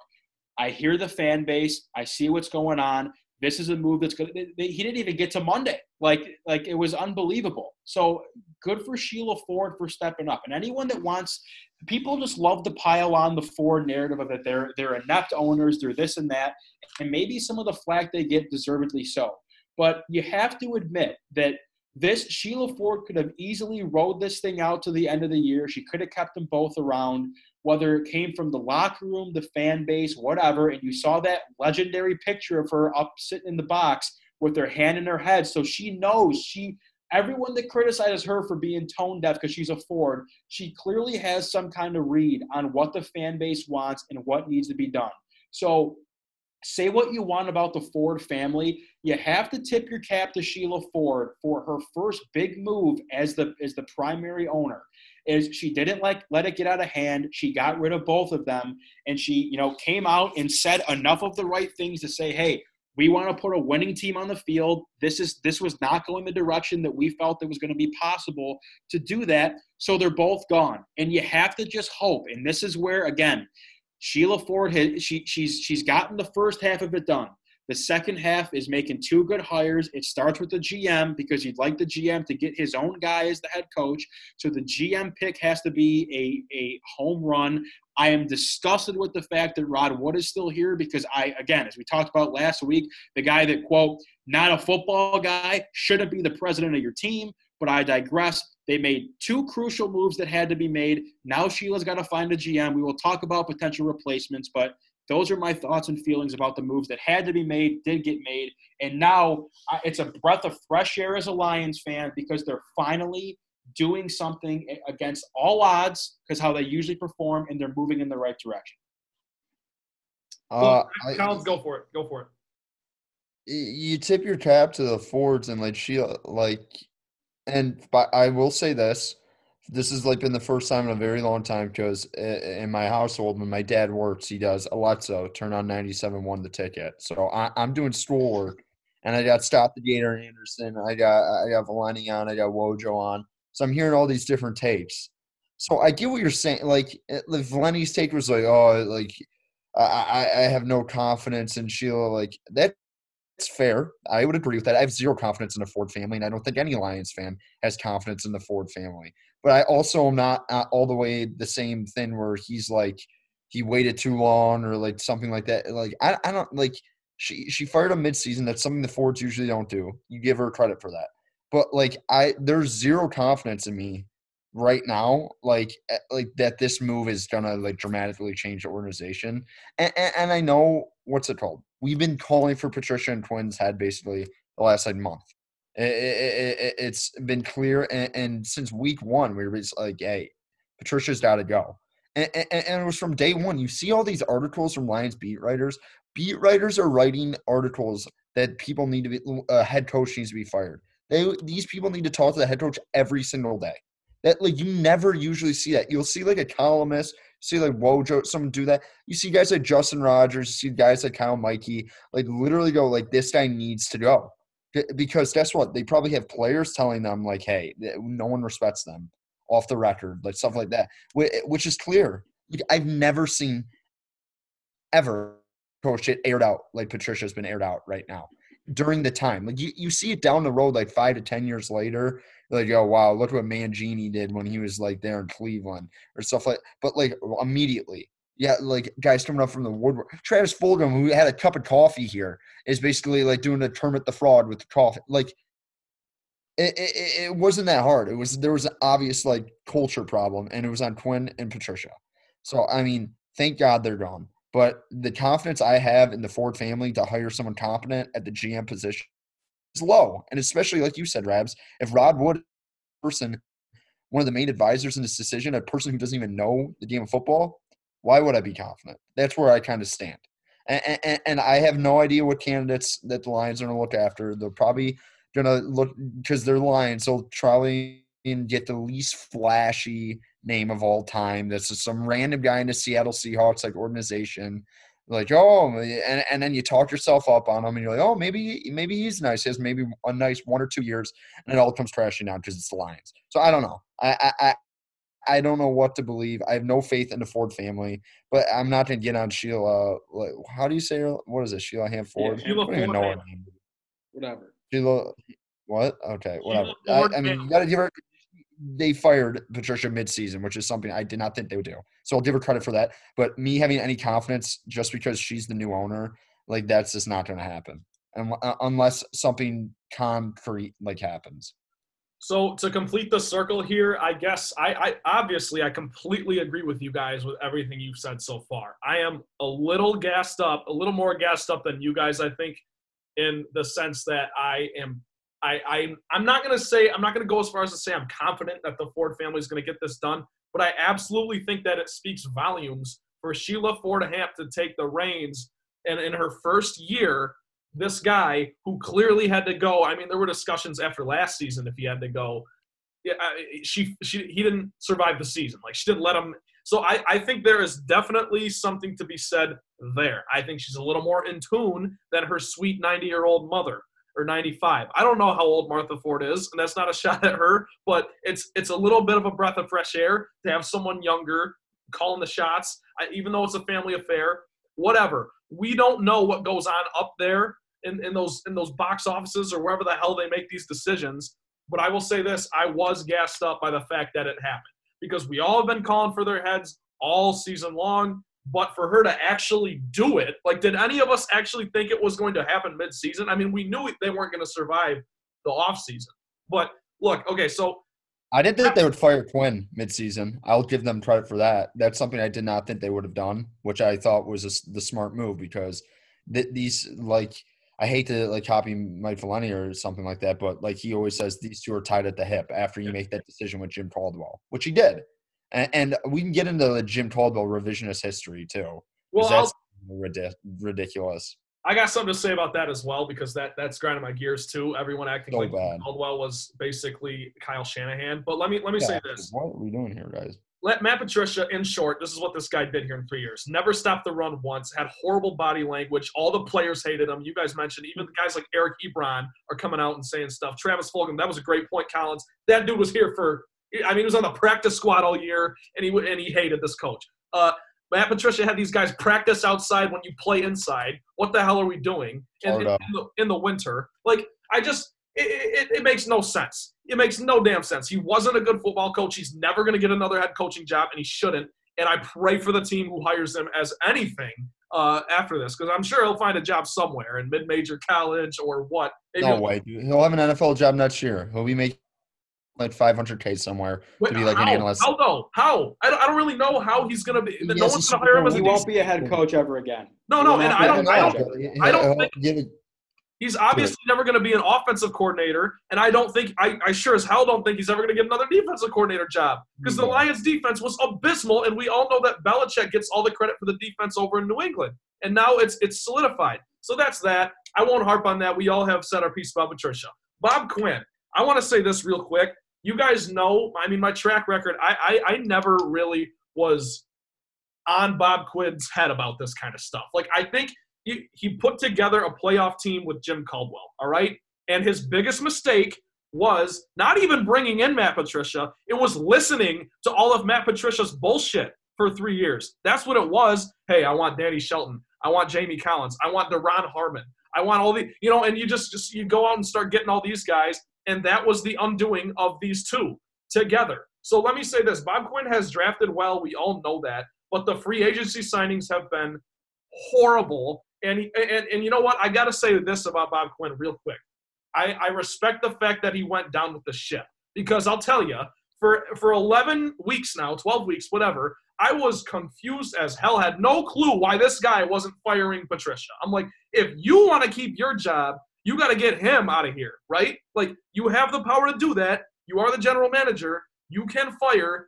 I hear the fan base, I see what's going on. This is a move that's good. He didn't even get to Monday. Like, like it was unbelievable. So good for Sheila Ford for stepping up. And anyone that wants, people just love to pile on the Ford narrative of that they're they're inept owners, they're this and that, and maybe some of the flack they get deservedly so. But you have to admit that this Sheila Ford could have easily rode this thing out to the end of the year. She could have kept them both around whether it came from the locker room, the fan base, whatever, and you saw that legendary picture of her up sitting in the box with her hand in her head. So she knows she everyone that criticizes her for being tone deaf because she's a Ford, she clearly has some kind of read on what the fan base wants and what needs to be done. So say what you want about the Ford family, you have to tip your cap to Sheila Ford for her first big move as the as the primary owner is she didn't like let it get out of hand. She got rid of both of them, and she you know came out and said enough of the right things to say, hey. We want to put a winning team on the field. This is this was not going the direction that we felt it was going to be possible to do that. So they're both gone, and you have to just hope. And this is where again, Sheila Ford has she she's she's gotten the first half of it done. The second half is making two good hires. It starts with the GM because you'd like the GM to get his own guy as the head coach. So the GM pick has to be a, a home run. I am disgusted with the fact that Rod Wood is still here because I, again, as we talked about last week, the guy that, quote, not a football guy, shouldn't be the president of your team. But I digress. They made two crucial moves that had to be made. Now Sheila's got to find a GM. We will talk about potential replacements, but those are my thoughts and feelings about the moves that had to be made, did get made. And now it's a breath of fresh air as a Lions fan because they're finally doing something against all odds because how they usually perform and they're moving in the right direction. Uh, Collins, go for it. Go for it. You tip your cap to the Fords and like she like, and but I will say this: this has like been the first time in a very long time because uh, in my household when my dad works he does alexa turn on 97.1 the ticket so I, am doing schoolwork and i got stop the gator anderson i got i got Valenti on i got wojo on so i'm hearing all these different tapes so i get what you're saying like eh, valenti's take was like oh like I, I have no confidence in Sheila. Like that it's fair. I would agree with that. I have zero confidence in the Ford family, and I don't think any Lions fan has confidence in the Ford family. But I also am not all the way the same thing where he's like he waited too long or like something like that. Like I, I don't like she she fired him midseason. That's something the Fords usually don't do. You give her credit for that. But like I, there's zero confidence in me right now, like eh, like that this move is gonna like dramatically change the organization. And, and, and I know what's it called we've been calling for Patricia and Twins head basically the last like month. It, has it, been clear, and, and, since week one, we were just like, "Hey, Patricia's got to go," and, and, and, it was from day one. You see all these articles from Lions beat writers. Beat writers are writing articles that people need to be. A head coach needs to be fired. They these people need to talk to the head coach every single day. That like you never usually see that. You'll see like a columnist see like Wojo, someone do that. You see guys like Justin Rogers, you see guys like Kyle Meinke, like literally go like this guy needs to go because guess what? They probably have players telling them like, hey, no one respects them off the record, like stuff like that, which is clear. I've never seen ever coach it aired out like Patricia's been aired out right now during the time. Like you, you see it down the road like five to ten years later like, oh wow, look what Mangini did when he was like there in Cleveland or stuff like. But like immediately, yeah, like guys coming up from the woodwork. Travis Fulgham, who had a cup of coffee here, is basically like doing a Kermit the Frog with the coffee. Like, it, it, it wasn't that hard. It was there was an obvious like culture problem, and it was on Quinn and Patricia. So I mean, thank God they're gone. But the confidence I have in the Ford family to hire someone competent at the GM position is low. And especially like you said, Rabs, if Rod Wood person, one of the main advisors in this decision, a person who doesn't even know the game of football, why would I be confident? That's where I kind of stand. And, and, and I have no idea what candidates that the Lions are going to look after. They're probably going to look because they're Lions. They'll and get the least flashy name of all time. That's just some random guy in the Seattle Seahawks like organization like oh and, and then you talk yourself up on him and you're like oh maybe maybe he's nice he has maybe a nice one or two years and it all comes crashing down because it's the lions so i don't know i i i don't know what to believe i have no faith in the ford family but i'm not going to get on sheila like, how do you say her what is it sheila ham ford yeah, sheila I don't even know her name whatever sheila what okay whatever I, I mean you got to give her they fired Patricia midseason, which is something I did not think they would do. So I'll give her credit for that. But me having any confidence just because she's the new owner, like that's just not going to happen uh, unless something concrete like happens. So to complete the circle here, I guess I, I obviously I completely agree with you guys with everything you've said so far. I am a little gassed up, a little more gassed up than you guys, I think, in the sense that I am I, I I'm not gonna say I'm not gonna go as far as to say I'm confident that the Ford family is gonna get this done, but I absolutely think that it speaks volumes for Sheila Ford Hamp to take the reins and in her first year, this guy who clearly had to go. I mean, there were discussions after last season if he had to go. Yeah, she she he didn't survive the season. Like she didn't let him. So I I think there is definitely something to be said there. I think she's a little more in tune than her sweet 90 year old mother or 95. I don't know how old Martha Ford is, and that's not a shot at her, but it's it's a little bit of a breath of fresh air to have someone younger calling the shots, I, even though it's a family affair. Whatever. We don't know what goes on up there in, in those in those box offices or wherever the hell they make these decisions. But I will say this: I was gassed up by the fact that it happened because we all have been calling for their heads all season long but for her to actually do it, like, did any of us actually think it was going to happen mid-season? I mean, we knew they weren't going to survive the off-season. But look, okay, so I didn't think they would fire Quinn mid-season. I'll give them credit for that. That's something I did not think they would have done, which I thought was a, the smart move because th- these like I hate to like copy Mike Valenti or something like that, but like he always says, these two are tied at the hip after you make that decision with Jim Caldwell, which he did and, and we can get into the Jim Caldwell revisionist history too. Well, that's ridiculous. I got something to say about that as well because that that's grinding my gears too. Everyone acting So like bad. Caldwell was basically Kyle Shanahan. But let me let me say this: What are we doing here, guys? Let Matt Patricia, in short, this is what this guy did here in three years. Never stopped the run once. Had horrible body language. All the players hated him. You guys mentioned even the guys like Eric Ebron are coming out and saying stuff. Travis Fulgham, that was a great point. Collins, that dude was here for. I mean, he was on the practice squad all year, and he and he hated this coach. Uh, Matt Patricia had these guys practice outside when you play inside. What the hell are we doing in, in, in the, in the winter? Like, I just it, it, it makes no sense. It makes no damn sense. He wasn't a good football coach. He's never going to get another head coaching job, and he shouldn't. And I pray for the team who hires him as anything uh, after this, because I'm sure he'll find a job somewhere in mid-major college or what. Maybe No he'll- way, dude. He'll have an NFL job next year. He'll be making like 500k somewhere Wait, to be like how? an analyst. How though? How? I don't, I don't really know how he's going to be. He No has one's going to hire him as He a won't be a head coach ever again. No, He no, will and not I don't- head I don't- I don't think- get it- He's obviously never going to be an offensive coordinator, and I don't think I, I sure as hell don't think he's ever going to get another defensive coordinator job because the Lions' defense was abysmal, and we all know that Belichick gets all the credit for the defense over in New England, and now it's it's solidified. So that's that. I won't harp on that. We all have said our piece about Patricia. Bob Quinn. I want to say this real quick. You guys know, I mean, my track record. I I, I never really was on Bob Quinn's head about this kind of stuff. Like I think he, he put together a playoff team with Jim Caldwell, all right? And his biggest mistake was not even bringing in Matt Patricia, it was listening to all of Matt Patricia's bullshit for three years. That's what it was. Hey, I want Danny Shelton. I want Jamie Collins. I want Duron Harmon. I want all the, you know, and you just, just you go out and start getting all these guys, and that was the undoing of these two together. So let me say this Bob Quinn has drafted well. We all know that. But the free agency signings have been horrible. And, and, and you know what? I got to say this about Bob Quinn real quick. I, I respect the fact that he went down with the ship because I'll tell you, for, for 11 weeks now, 12 weeks, whatever, I was confused as hell, had no clue why this guy wasn't firing Patricia. I'm like, if you want to keep your job, you got to get him out of here, right? Like, you have the power to do that. You are the general manager. You can fire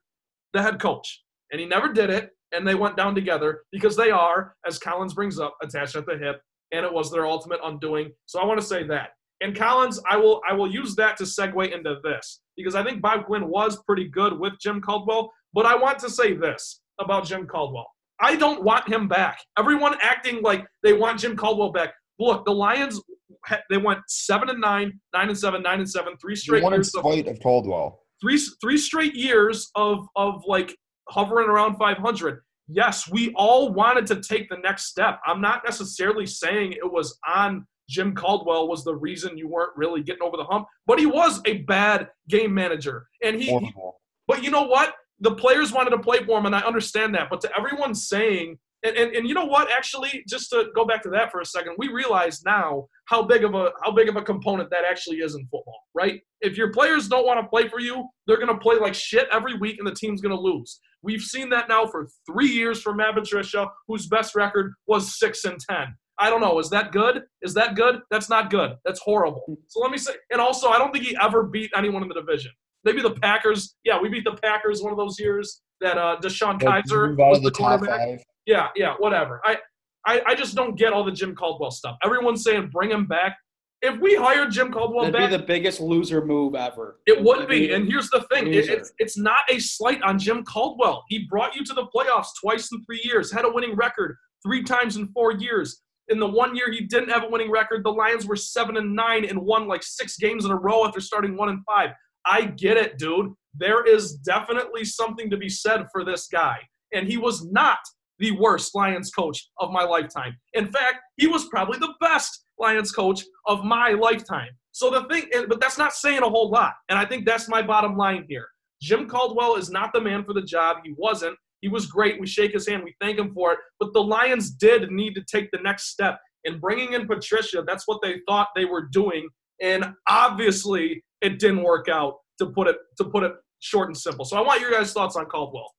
the head coach. And he never did it. And they went down together because they are, as Collins brings up, attached at the hip. And it was their ultimate undoing. So I want to say that. And Collins, I will I will use that to segue into this because I think Bob Quinn was pretty good with Jim Caldwell. But I want to say this about Jim Caldwell. I don't want him back. Everyone acting like they want Jim Caldwell back. Look, the Lions they went seven and nine, nine and seven, nine and seven, three straight won in years of spite of Caldwell. three three straight years of of like hovering around 500 yes we all wanted to take the next step i'm not necessarily saying it was on jim caldwell was the reason you weren't really getting over the hump but he was a bad game manager and he, he but you know what? The players wanted to play for him, and I understand that. But to everyone saying, and, and, and you know what? Actually, just to go back to that for a second, we realize now how big of a how big of a component that actually is in football, right? If your players don't want to play for you, they're going to play like shit every week, and the team's going to lose. We've seen that now for three years from Matt Patricia, whose best record was six and ten. I don't know. Is that good? Is that good? That's not good. That's horrible. So let me say, and also, I don't think he ever beat anyone in the division. Maybe the Packers. Yeah, we beat the Packers one of those years that uh, DeShone Kizer was the the top quarterback. five. Yeah, yeah, whatever. I, I, I just don't get all the Jim Caldwell stuff. Everyone's saying bring him back. If we hired Jim Caldwell That'd back, be the biggest loser move ever. it would That'd be. And here's the thing: it, it's it's not a slight on Jim Caldwell. He brought you to the playoffs twice in three years, had a winning record three times in four years. In the one year he didn't have a winning record, the Lions were seven and nine and won like six games in a row after starting one and five. I get it, dude. There is definitely something to be said for this guy, and he was not the worst Lions coach of my lifetime. In fact, he was probably the best Lions coach of my lifetime. So the thing, but that's not saying a whole lot. And I think that's my bottom line here. Jim Caldwell is not the man for the job. He wasn't. He was great. We shake his hand. We thank him for it. But the Lions did need to take the next step. In bringing in Patricia, that's what they thought they were doing. And obviously, it didn't work out. To put it to put it short and simple. So I want your guys' thoughts on Caldwell.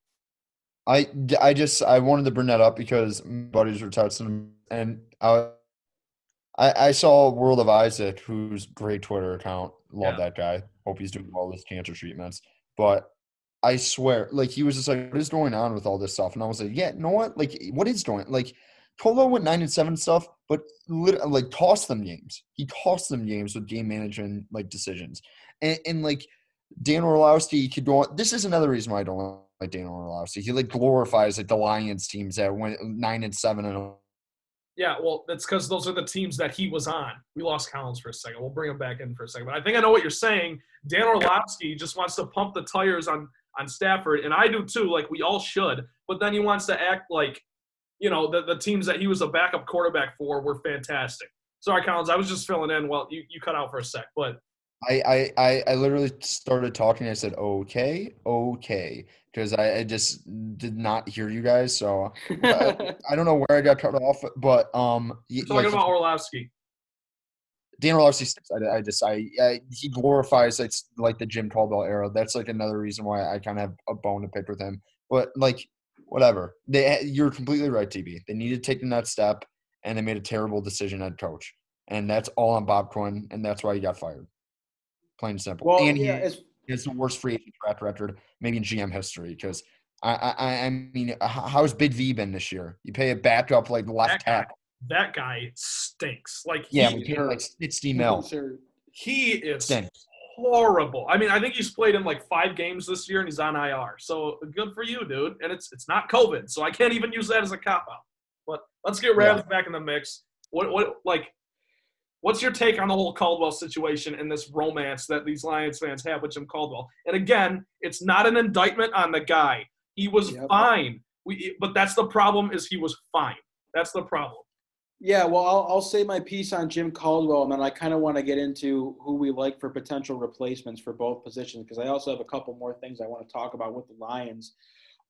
I, I just I wanted to bring that up because my buddies were texting him, and I, I I saw World of Isaac, who's great Twitter account. Love Yeah. that guy. Hope he's doing well with cancer treatments. But I swear, like he was just like, "What is going on with all this stuff?" And I was like, "Yeah, you know what? Like, what is going? Like, Colo went nine and seven stuff. but like toss them games. He tossed them games with game management like decisions, and, and like Dan Orlovsky could go. On, this is another reason why I don't like Dan Orlovsky. He like glorifies like the Lions teams that went nine and seven and. Yeah, well, that's because those are the teams that he was on. We lost Collins for a second. We'll bring him back in for a second. But I think I know what you're saying. Dan Orlovsky just wants to pump the tires on on Stafford, and I do too. Like we all should. But then he wants to act like, you know, the, the teams that he was a backup quarterback for were fantastic. Sorry, Collins. I was just filling in. Well, you, you cut out for a sec, but I, I, I, literally started talking. I said, okay, okay, because I, I just did not hear you guys. So I, I don't know where I got cut off, but um, you're talking like, about Orlovsky. Dan Orlovsky, I, I just, I, I, he glorifies like, like the Jim Caldwell era. That's like another reason why I kind of have a bone to pick with him. But like, whatever. They, you're completely right, TB. They needed to take the next step, and they made a terrible decision at coach, and that's all on Bob Quinn, and that's why he got fired. Plain and simple. Well, and yeah, he, he has the worst free agent track record, maybe in GM history, because I, I, I mean, how's Big V been this year? You pay a backup like left tackle that guy stinks. Like yeah, he, we paid like sixty mil. He is stinks. horrible. I mean, I think he's played in like five games this year and he's on IR. So good for you, dude. And it's it's not COVID, so I can't even use that as a cop out. But let's get Rabs yeah. back in the mix. What what like What's your take on the whole Caldwell situation and this romance that these Lions fans have with Jim Caldwell? And again, it's not an indictment on the guy. He was yep. fine. We, but that's the problem is he was fine. That's the problem. Yeah, well, I'll, I'll say my piece on Jim Caldwell, and then I kind of want to get into who we like for potential replacements for both positions because I also have a couple more things I want to talk about with the Lions.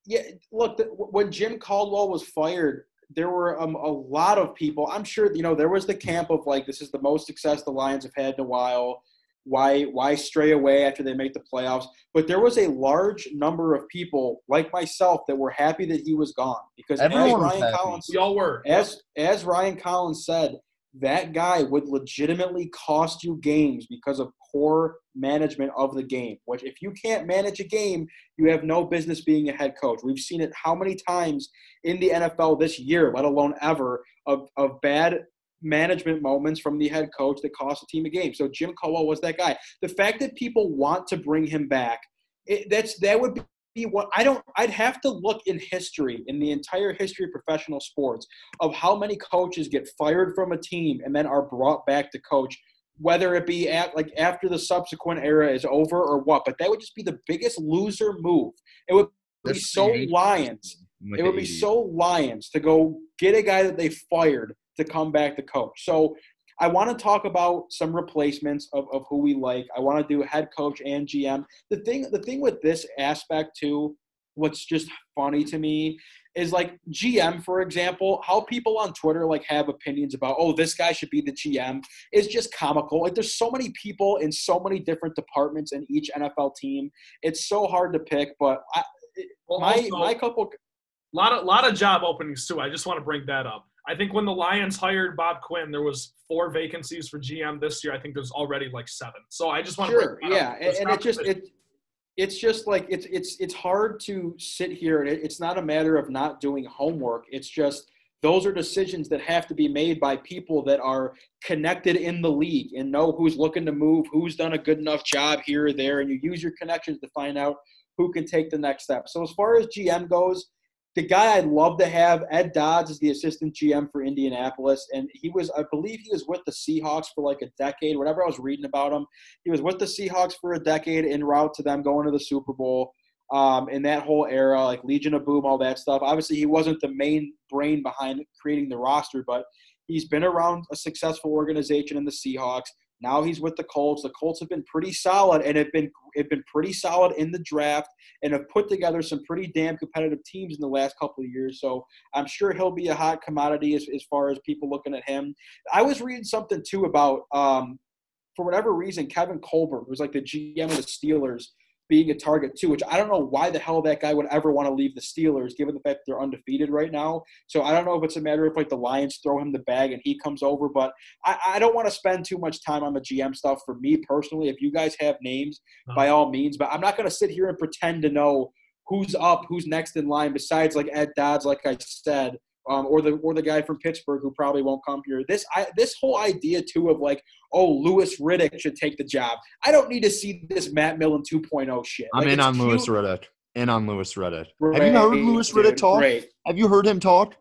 Yeah, look, the, when Jim Caldwell was fired, there were um, a lot of people. I'm sure you know there was the camp of like this is the most success the Lions have had in a while why why stray away after they make the playoffs? But there was a large number of people like myself that were happy that he was gone because Everyone as Ryan Collins, y'all were as as Ryan Collins said, that guy would legitimately cost you games because of poor management of the game. Which if you can't manage a game, you have no business being a head coach. We've seen it how many times in the NFL this year, let alone ever, of, of bad management moments from the head coach that cost the team a game. So Jim Caldwell was that guy. The fact that people want to bring him back, it, that's that would be what I don't. I'd have to look in history, in the entire history of professional sports, of how many coaches get fired from a team and then are brought back to coach. Whether it be at like after the subsequent era is over or what, but that would just be the biggest loser move. It would be so Lions. It would be so Lions to go get a guy that they fired to come back to coach. So I want to talk about some replacements of, of who we like. I want to do head coach and GM. The thing the thing with this aspect too, what's just funny to me is like GM, for example, how people on Twitter like have opinions about, oh, this guy should be the GM is just comical. Like there's so many people in so many different departments in each NFL team. It's so hard to pick, but I, well, my also, my couple lot of lot of job openings too. I just want to bring that up. I think when the Lions hired Bob Quinn, there was four vacancies for GM this year. I think there's already like seven. So I just want sure, to yeah, and, and it just it it's just like it's it's it's hard to sit here and it, it's not a matter of not doing homework. It's just those are decisions that have to be made by people that are connected in the league and know who's looking to move, who's done a good enough job here or there, and you use your connections to find out who can take the next step. So as far as GM goes, the guy I'd love to have, Ed Dodds, is the assistant GM for Indianapolis, and he was, I believe, he was with the Seahawks for like a decade. Whatever I was reading about him, he was with the Seahawks for a decade, en route to them going to the Super Bowl. Um, in that whole era, like Legion of Boom, all that stuff. Obviously, he wasn't the main brain behind creating the roster, but he's been around a successful organization in the Seahawks. Now he's with the Colts. The Colts have been pretty solid and have been have been pretty solid in the draft and have put together some pretty damn competitive teams in the last couple of years. So I'm sure he'll be a hot commodity as, as far as people looking at him. I was reading something too about um, for whatever reason Kevin Colbert was like the GM of the Steelers being a target too, which I don't know why the hell that guy would ever want to leave the Steelers, given the fact they're undefeated right now. So I don't know if it's a matter of like the Lions throw him the bag and he comes over, but I, I don't want to spend too much time on the GM stuff. For me personally, if you guys have names, uh-huh. by all means, but I'm not going to sit here and pretend to know who's up, who's next in line. Besides, like Ed Dodds, like I said, um, or the or the guy from Pittsburgh who probably won't come here. This I, this whole idea too of like, oh, Louis Riddick should take the job. I don't need to see this Matt Millen 2.0 shit. I'm Like, in on cute. Louis Riddick. In on Louis Riddick. Have you heard Louis Riddick dude, talk? Have you heard him talk?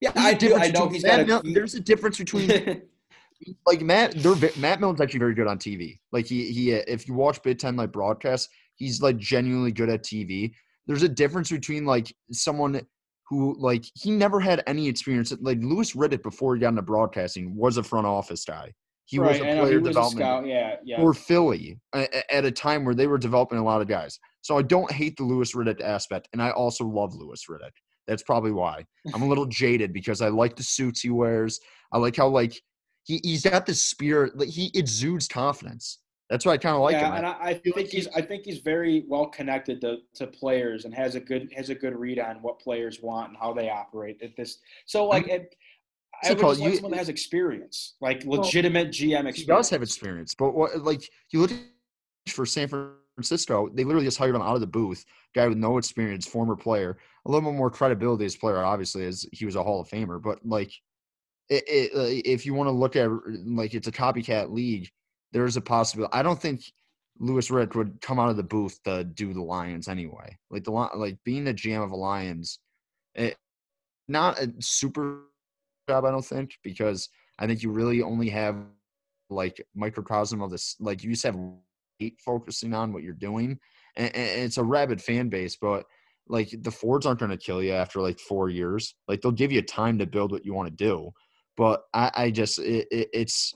Yeah, There's I do. I know he's Matt got Mil- a. There's a difference between like Matt. They're, Matt Millen's actually very good on TV. Like he he, if you watch Big Ten like broadcasts, he's like genuinely good at TV. There's a difference between like someone who like he never had any experience. Like Louis Riddick before he got into broadcasting was a front office guy. He was right, a I know, player was a development scout. Yeah, yeah. for Philly a- a- at a time where they were developing a lot of guys. So I don't hate the Louis Riddick aspect, and I also love Louis Riddick. That's probably why I'm a little jaded because I like the suits he wears. I like how like he he's got this spirit. Like he exudes confidence. That's why I kind of like yeah, him. and I, I like think he's I think he's very well connected to, to players and has a good has a good read on what players want and how they operate at this. So mm-hmm. like it, I would called? just like You- someone that has experience, like legitimate GM experience. he does have experience, but what like you look for San Francisco, they literally just hired him out of the booth. Guy with no experience, former player, a little bit more credibility as player, obviously, as he was a Hall of Famer. But like, it, it, if you want to look at like it's a copycat league, there's a possibility. I don't think Louis Riddick would come out of the booth to do the Lions anyway. Like the Li- like being the GM of the Lions, it, not a super job, I don't think, because I think you really only have like microcosm of this. Like you just have eight focusing on what you're doing, and, and it's a rabid fan base. But like the Fords aren't going to kill you after like four years. Like they'll give you time to build what you want to do. But I, I just it, it, it's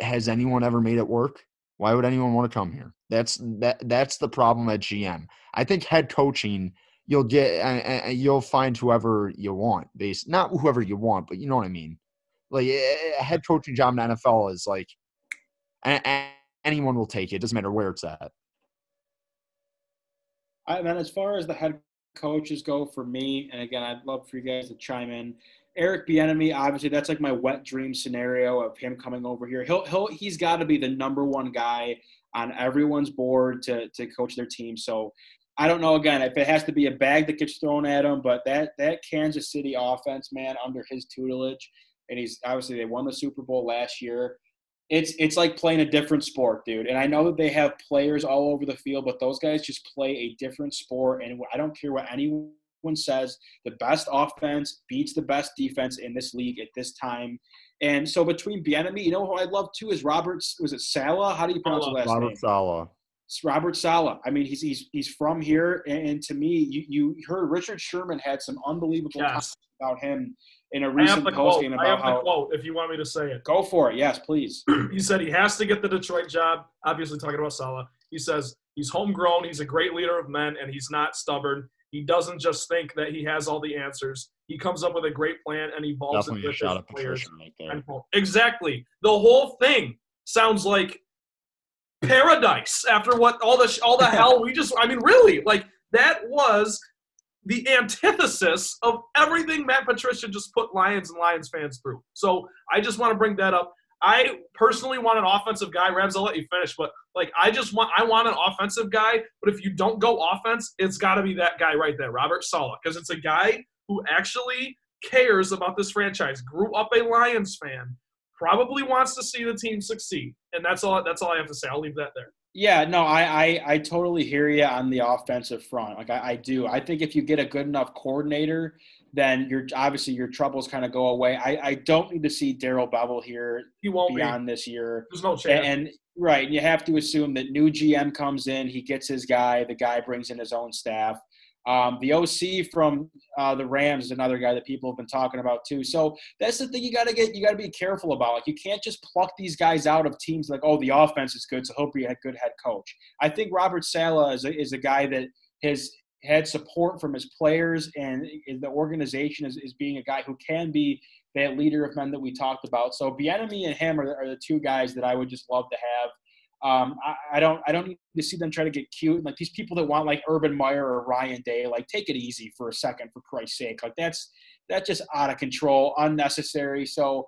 has anyone ever made it work? Why would anyone want to come here? That's that that's the problem at GM. I think head coaching you'll get uh, you'll find whoever you want based not whoever you want but you know what i mean like a a head coaching job in the nfl is like anyone will take it doesn't matter where it's at I, and then as far as the head coaches go for me, and again, I'd love for you guys to chime in. Eric Bieniemy, obviously, that's like my wet dream scenario of him coming over here. He'll he'll he's got to be the number one guy on everyone's board to to coach their team. So I don't know again if it has to be a bag that gets thrown at him, but that that Kansas City offense, man, under his tutelage, and he's obviously they won the Super Bowl last year it's it's like playing a different sport, dude. And I know that they have players all over the field, but those guys just play a different sport. And I don't care what anyone says, the best offense beats the best defense in this league at this time. And so between Bieniemy, you know who I love too is Robert. Was it Saleh? How do you pronounce his last robert name? saleh It's Robert Saleh. I mean, he's he's he's from here, and, and to me, you you heard Richard Sherman had some unbelievable Yes. about him in a recent the post quote. game I have about the how. quote if you want me to say it. Go for it, yes, please. he said he has to get the Detroit job. Obviously, talking about Saleh. He says he's homegrown. He's a great leader of men, and he's not stubborn. He doesn't just think that he has all the answers. He comes up with a great plan and evolves it definitely with shot his players. right there End quote. Exactly. The whole thing sounds like paradise after what all the all the hell we just. I mean, really, like that was the antithesis of everything Matt Patricia just put Lions and Lions fans through. So I just want to bring that up. I personally want an offensive guy. Rabs, I'll let you finish, but like I just want I want an offensive guy. But if you don't go offense, it's got to be that guy right there, Robert Saleh, because it's a guy who actually cares about this franchise. Grew up a Lions fan, probably wants to see the team succeed, and that's all. That's all I have to say. I'll leave that there. Yeah, no, I, I, I totally hear you on the offensive front. Like I, I do. I think if you get a good enough coordinator, then your obviously your troubles kind of go away. I, I don't need to see Darrell Bevell here He won't be. beyond this year. There's no chance. And, right. and right, you have to assume that new GM comes in, he gets his guy, the guy brings in his own staff. Um, the OC from uh, the Rams is another guy that people have been talking about too. So that's the thing you got to get. You got to be careful about. Like you can't just pluck these guys out of teams like, oh, the offense is good, so he'll be a good head coach. I think Robert Saleh is a, is a guy that has had support from his players and the organization is, is being a guy who can be that leader of men that we talked about. So Bieniemy and him are, are the two guys that I would just love to have. Um, I, I don't I don't need to see them try to get cute. Like these people that want like Urban Meyer or Ryan Day, like take it easy for a second, for Christ's sake. Like that's that's just out of control, unnecessary. So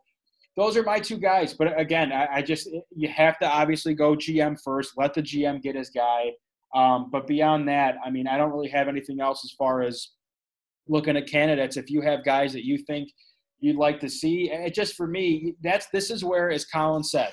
those are my two guys. But again, I, I just you have to obviously go GM first. Let the GM get his guy. Um, but beyond that, I mean, I don't really have anything else as far as looking at candidates if you have guys that you think you'd like to see. And just for me, that's this is where, as Colin said,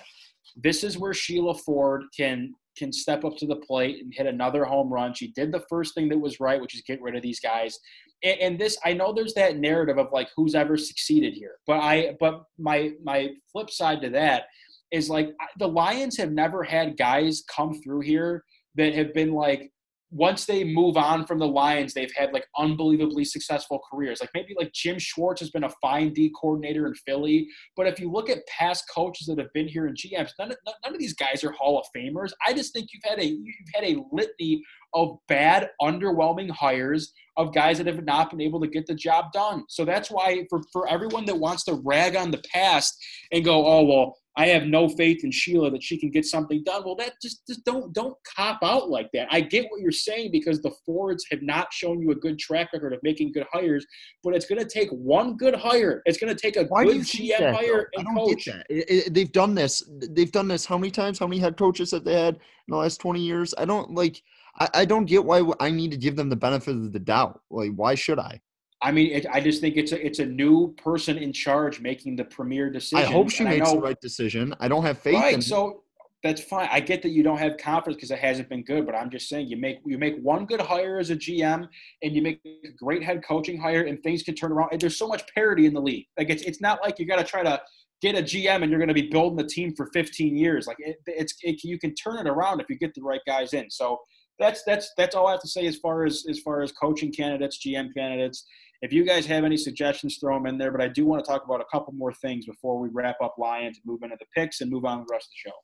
this is where Sheila Ford can can step up to the plate and hit another home run. She did the first thing that was right, which is get rid of these guys. And, and, this, I know there's that narrative of like who's ever succeeded here, but I, but my my flip side to that is like the Lions have never had guys come through here that have been like once they move on from the Lions, they've had like unbelievably successful careers. Like maybe like Jim Schwartz has been a fine D coordinator in Philly, but if you look at past coaches that have been here in GMs, none of, none of these guys are Hall of Famers. I just think you've had a you've had a litany of bad, underwhelming hires of guys that have not been able to get the job done. So that's why for for everyone that wants to rag on the past and go, oh well, I have no faith in Sheila that she can get something done. Well, that just, just don't don't cop out like that. I get what you're saying because the Fords have not shown you a good track record of making good hires, but it's going to take one good hire. It's going to take a Why good GM that, hire I and don't coach. get that. It, it, they've done this. They've done this how many times? How many head coaches have they had in the last 20 years? I don't like I, I don't get why I need to give them the benefit of the doubt. Like why should I? I mean, it, I just think it's a it's a new person in charge making the premier decision. I hope she and makes know- the right decision. I don't have faith right. in So that's fine. I get that you don't have confidence because it hasn't been good, but I'm just saying you make you make one good hire as a GM and you make a great head coaching hire and things can turn around. And there's so much parity in the league. Like it's it's not like you got to try to get a GM and you're going to be building the team for 15 years. Like it, it's it, you can turn it around if you get the right guys in. So that's that's that's all I have to say as far as as far as coaching candidates, GM candidates. If you guys have any suggestions, throw them in there. But I do want to talk about a couple more things before we wrap up Lions and move into the picks and move on to the rest of the show.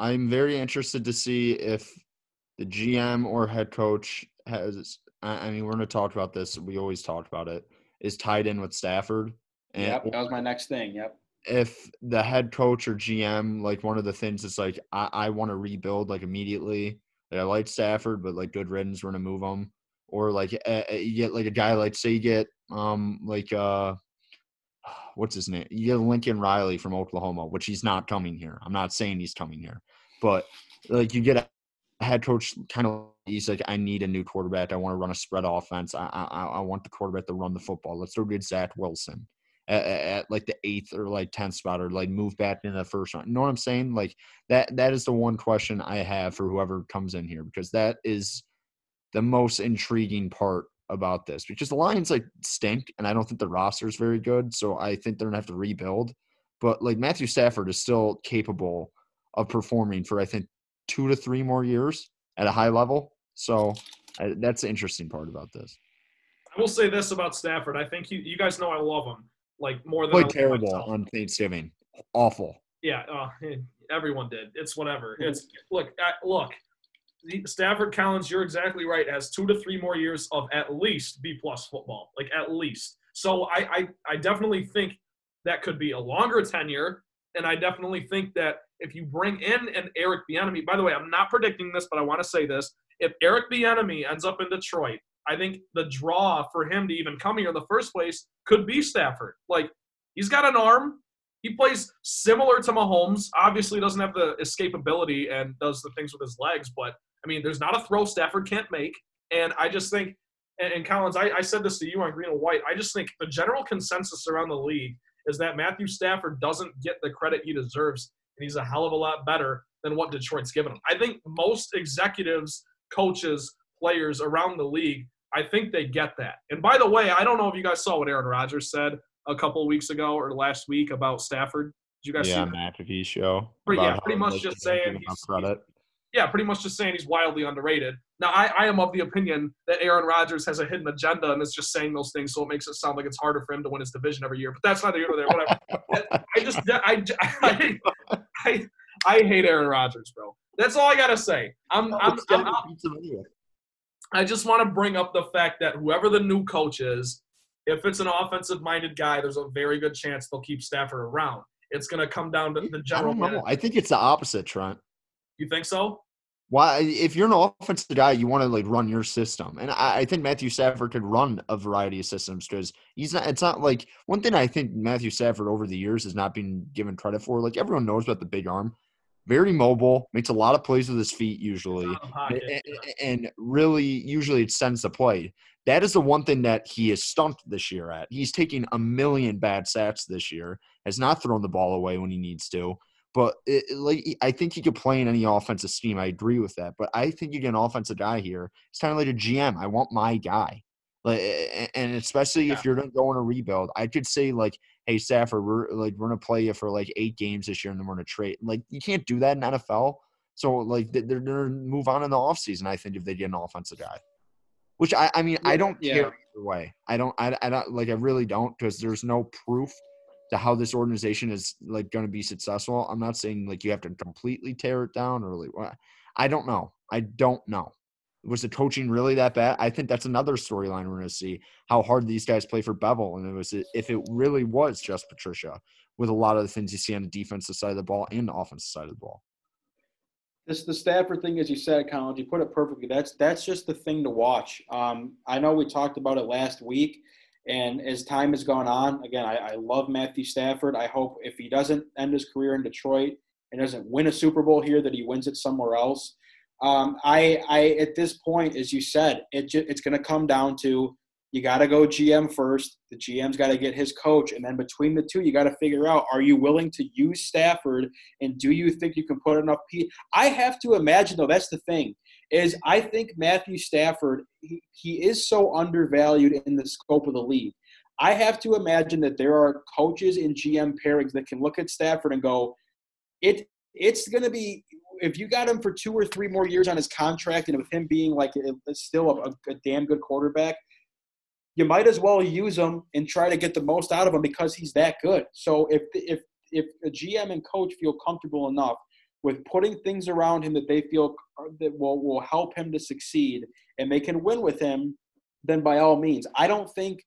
I'm very interested to see if the GM or head coach has. I mean, we're going to talk about this. We always talk about it. Is tied in with Stafford. And Yep, that was my next thing. Yep. if the head coach or GM, like one of the things is like, I, I want to rebuild like immediately. Like I like Stafford, but like good riddance, we're gonna move him. Or like uh, you get like a guy like say you get um like uh what's his name? You get Lincoln Riley from Oklahoma, which he's not coming here. I'm not saying he's coming here, but like you get a head coach kind of he's like I need a new quarterback. I want to run a spread offense. I I, I want the quarterback to run the football. Let's go get Zach Wilson at, at, like the eighth or like tenth spot or like move back in the first round. You know what I'm saying? Like that that is the one question I have for whoever comes in here because that is the most intriguing part about this because the Lions like stink and I don't think the roster is very good. So I think they're gonna have to rebuild. But like Matthew Stafford is still capable of performing for I think two to three more years at a high level. So I, that's the interesting part about this. I will say this about Stafford. I think you, you guys know I love him like more than Played terrible myself. on Thanksgiving. Awful. Yeah, uh, everyone did. It's whatever. It's look, look. Stafford Collins, you're exactly right. Has two to three more years of at least B plus football, like at least. So I, I, I definitely think that could be a longer tenure, and I definitely think that if you bring in an Eric Bieniemy, by the way, I'm not predicting this, but I want to say this: if Eric Bieniemy ends up in Detroit, I think the draw for him to even come here in the first place could be Stafford. Like he's got an arm. He plays similar to Mahomes. Obviously, doesn't have the escapability and does the things with his legs. But I mean, there's not a throw Stafford can't make. And I just think, and, and Collins, I, I said this to you on Green and White. I just think the general consensus around the league is that Matthew Stafford doesn't get the credit he deserves, and he's a hell of a lot better than what Detroit's given him. I think most executives, coaches, players around the league, I think they get that. And by the way, I don't know if you guys saw what Aaron Rodgers said a couple weeks ago or last week about Stafford. Did you guys yeah, see that? McAfee show. Pretty- yeah, pretty much just saying he's- credit. Yeah, pretty much just saying he's wildly underrated. Now, I, I am of the opinion that Aaron Rodgers has a hidden agenda and is just saying those things so it makes it sound like it's harder for him to win his division every year. But that's neither here nor there. Whatever. I just, I, I, I, I hate Aaron Rodgers, bro. That's all I gotta say. I'm, oh, I'm, Let's I'm, I'm. I just want to bring up the fact that whoever the new coach is, if it's an offensive-minded guy, there's a very good chance they'll keep Stafford around. It's going to come down to the general. manager. I think it's the opposite, Trent. You think so? Why, if you're an offensive guy, you want to like run your system, and I, I think Matthew Stafford could run a variety of systems because he's not. It's not like one thing I think Matthew Stafford over the years has not been given credit for. Like everyone knows about the big arm, very mobile, makes a lot of plays with his feet usually, Pocket, and, yeah. and really usually it sends the play. That is the one thing that he is stumped this year at. He's taking a million bad sacks this year, has not thrown the ball away when he needs to. But it, like I think he could play in any offensive scheme. I agree with that. But I think you get an offensive guy here. It's kind of like a GM. I want my guy. Like, and especially if you're going to go on a rebuild, I could say like, "Hey Stafford, we're like we're going to play you for like eight games this year, and then we're going to trade." Like you can't do that in NFL. So like they- they're going to move on in the offseason, I think, if they get an offensive guy. Which I, I mean, I don't yeah. care either way. I don't, I, I don't like, I really don't, because there's no proof to how this organization is like going to be successful. I'm not saying like you have to completely tear it down or like what. I don't know. I don't know. Was the coaching really that bad? I think that's another storyline we're going to see how hard these guys play for Bevell, and it was if it really was just Patricia with a lot of the things you see on the defensive side of the ball and the offensive side of the ball. This the Stafford thing, as you said, Colin. You put it perfectly. That's that's just the thing to watch. Um, I know we talked about it last week, and as time has gone on, again, I, I love Matthew Stafford. I hope if he doesn't end his career in Detroit and doesn't win a Super Bowl here, that he wins it somewhere else. Um, I, I at this point, as you said, it it's going to come down to you got to go GM first. The GM's got to get his coach, and then between the two, you got to figure out: Are you willing to use Stafford, and do you think you can put enough? P- I have to imagine, though. That's the thing is, I think Matthew Stafford he, he is so undervalued in the scope of the league. I have to imagine that there are coaches and GM pairings that can look at Stafford and go, it it's going to be if you got him for two or three more years on his contract, and with him being like still a, a damn good quarterback, you might as well use him and try to get the most out of him because he's that good. So if if if a GM and coach feel comfortable enough with putting things around him that they feel that will will help him to succeed and they can win with him, then by all means. I don't think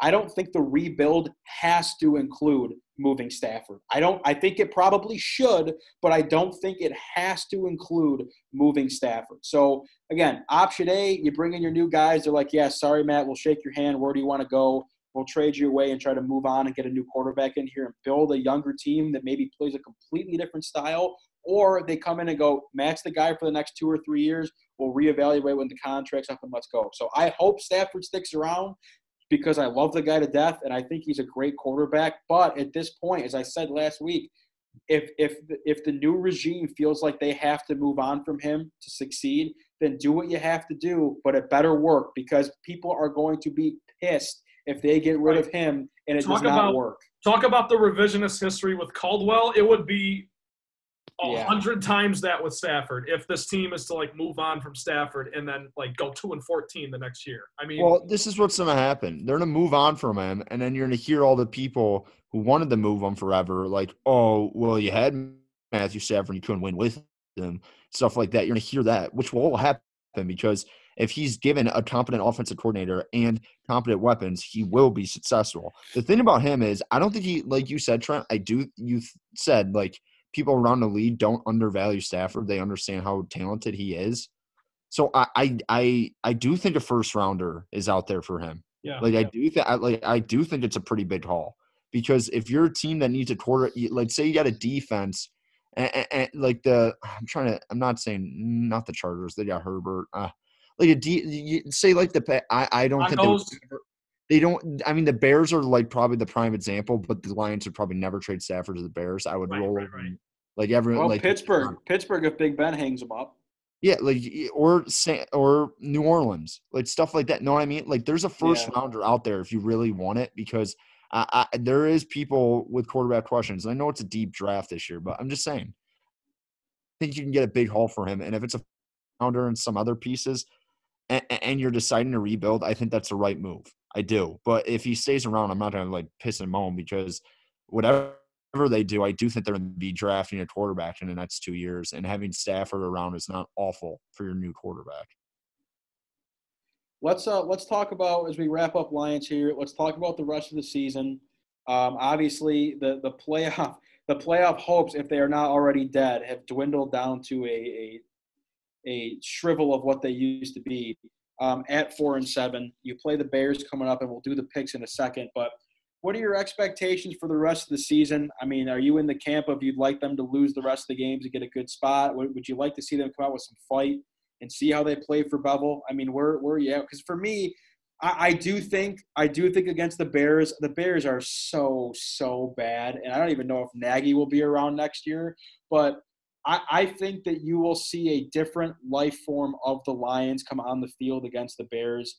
I don't think the rebuild has to include moving Stafford. I don't I think it probably should, but I don't think it has to include moving Stafford. So again, option A, you bring in your new guys, they're like, Yeah, sorry, Matt, we'll shake your hand. Where do you want to go? We'll trade you away and try to move on and get a new quarterback in here and build a younger team that maybe plays a completely different style. Or they come in and go, match the guy for the next two or three years. We'll reevaluate when the contract's up and let's go. So I hope Stafford sticks around because I love the guy to death and I think he's a great quarterback. But at this point, as I said last week, if if if the new regime feels like they have to move on from him to succeed, then do what you have to do, but it better work because people are going to be pissed if they get rid of him and it Talk does not about- work. Talk about the revisionist history with Caldwell. It would be a Yeah. hundred times that with Stafford if this team is to like move on from Stafford and then like go two and fourteen the next year. I mean, Well, this is what's going to happen. They're going to move on from him, and then you're going to hear all the people who wanted to move him forever, like, "Oh, well, you had Matthew Stafford, and you couldn't win with him," stuff like that. You're going to hear that, which will happen because if he's given a competent offensive coordinator and competent weapons, he will be successful. The thing about him is, I don't think he, like you said, Trent. I do. You said like people around the league don't undervalue Stafford. They understand how talented he is. So I, I I I do think a first rounder is out there for him. yeah. Like I do think I like I do think it's a pretty big haul because if you're a team that needs a quarter, like say you got a defense, and, and, like the I'm trying to I'm not saying not the Chargers they got Herbert, uh, like a D you, say like the I I don't think they, would ever- they don't I mean the Bears are like probably the prime example, but the Lions would probably never trade Stafford to the Bears. I would Right, roll right, right. like everyone Well, like Pittsburgh, Pittsburgh, if Big Ben hangs them up. yeah, like or or New Orleans, like stuff like that. Know what I mean? Like there's a first Yeah. rounder out there if you really want it, because I, I, there is people with quarterback questions. I know it's a deep draft this year, but I'm just saying, I think you can get a big haul for him. And if it's a founder and some other pieces, and, and you're deciding to rebuild, I think that's the right move. I do. But if he stays around, I'm not gonna like piss and moan because whatever they do, I do think they're going to be drafting a quarterback in the next two years, and having Stafford around is not awful for your new quarterback. Let's uh let's talk about as we wrap up Lions here. Let's talk about the rest of the season. Um, obviously, the the playoff the playoff hopes, if they are not already dead, have dwindled down to a a, a shrivel of what they used to be. Um, at four and seven, you play the Bears coming up, and we'll do the picks in a second. But what are your expectations for the rest of the season? I mean, are you in the camp of you'd like them to lose the rest of the games to get a good spot? Would you like to see them come out with some fight and see how they play for Bevell? I mean, where where are you at? Because for me, I, I do think I do think against the Bears, the Bears are so so bad, and I don't even know if Nagy will be around next year, but. I, I think that you will see a different life form of the Lions come on the field against the Bears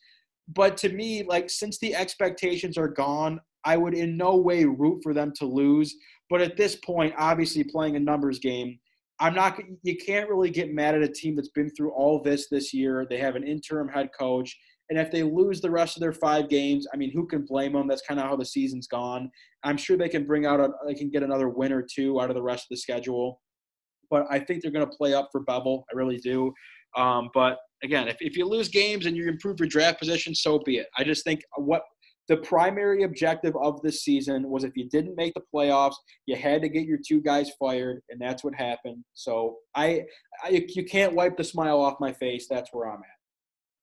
but to me, like since the expectations are gone, I would in no way root for them to lose. But at this point, obviously playing a numbers game, I'm not. You can't really get mad at a team that's been through all this this year. They have an interim head coach, and if they lose the rest of their five games, I mean, who can blame them? That's kind of how the season's gone. I'm sure they can bring out a. They can get another win or two out of the rest of the schedule. But I think they're going to play up for Bevell. I really do. Um, but again, if, if you lose games and you improve your draft position, so be it. I just think what the primary objective of this season was if you didn't make the playoffs, you had to get your two guys fired, and that's what happened. So I, I you can't wipe the smile off my face. That's where I'm at.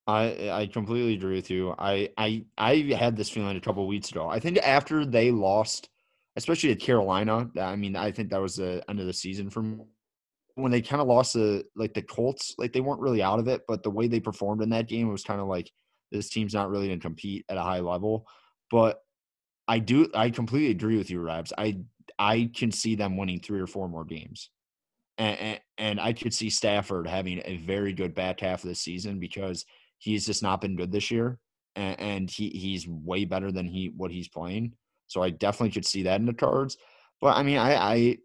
I I completely agree with you. I I I had this feeling a couple weeks ago. I think after they lost, especially at Carolina, I mean, I think that was the end of the season for me. When they kind of lost the like the Colts, like they weren't really out of it, but the way they performed in that game was kind of like this team's not really going to compete at a high level. But I do, I completely agree with you, Rabs. I I can see them winning three or four more games, and, and and I could see Stafford having a very good back half of the season because he's just not been good this year, and, and he he's way better than he what he's playing. So I definitely could see that in the cards. But I mean, I I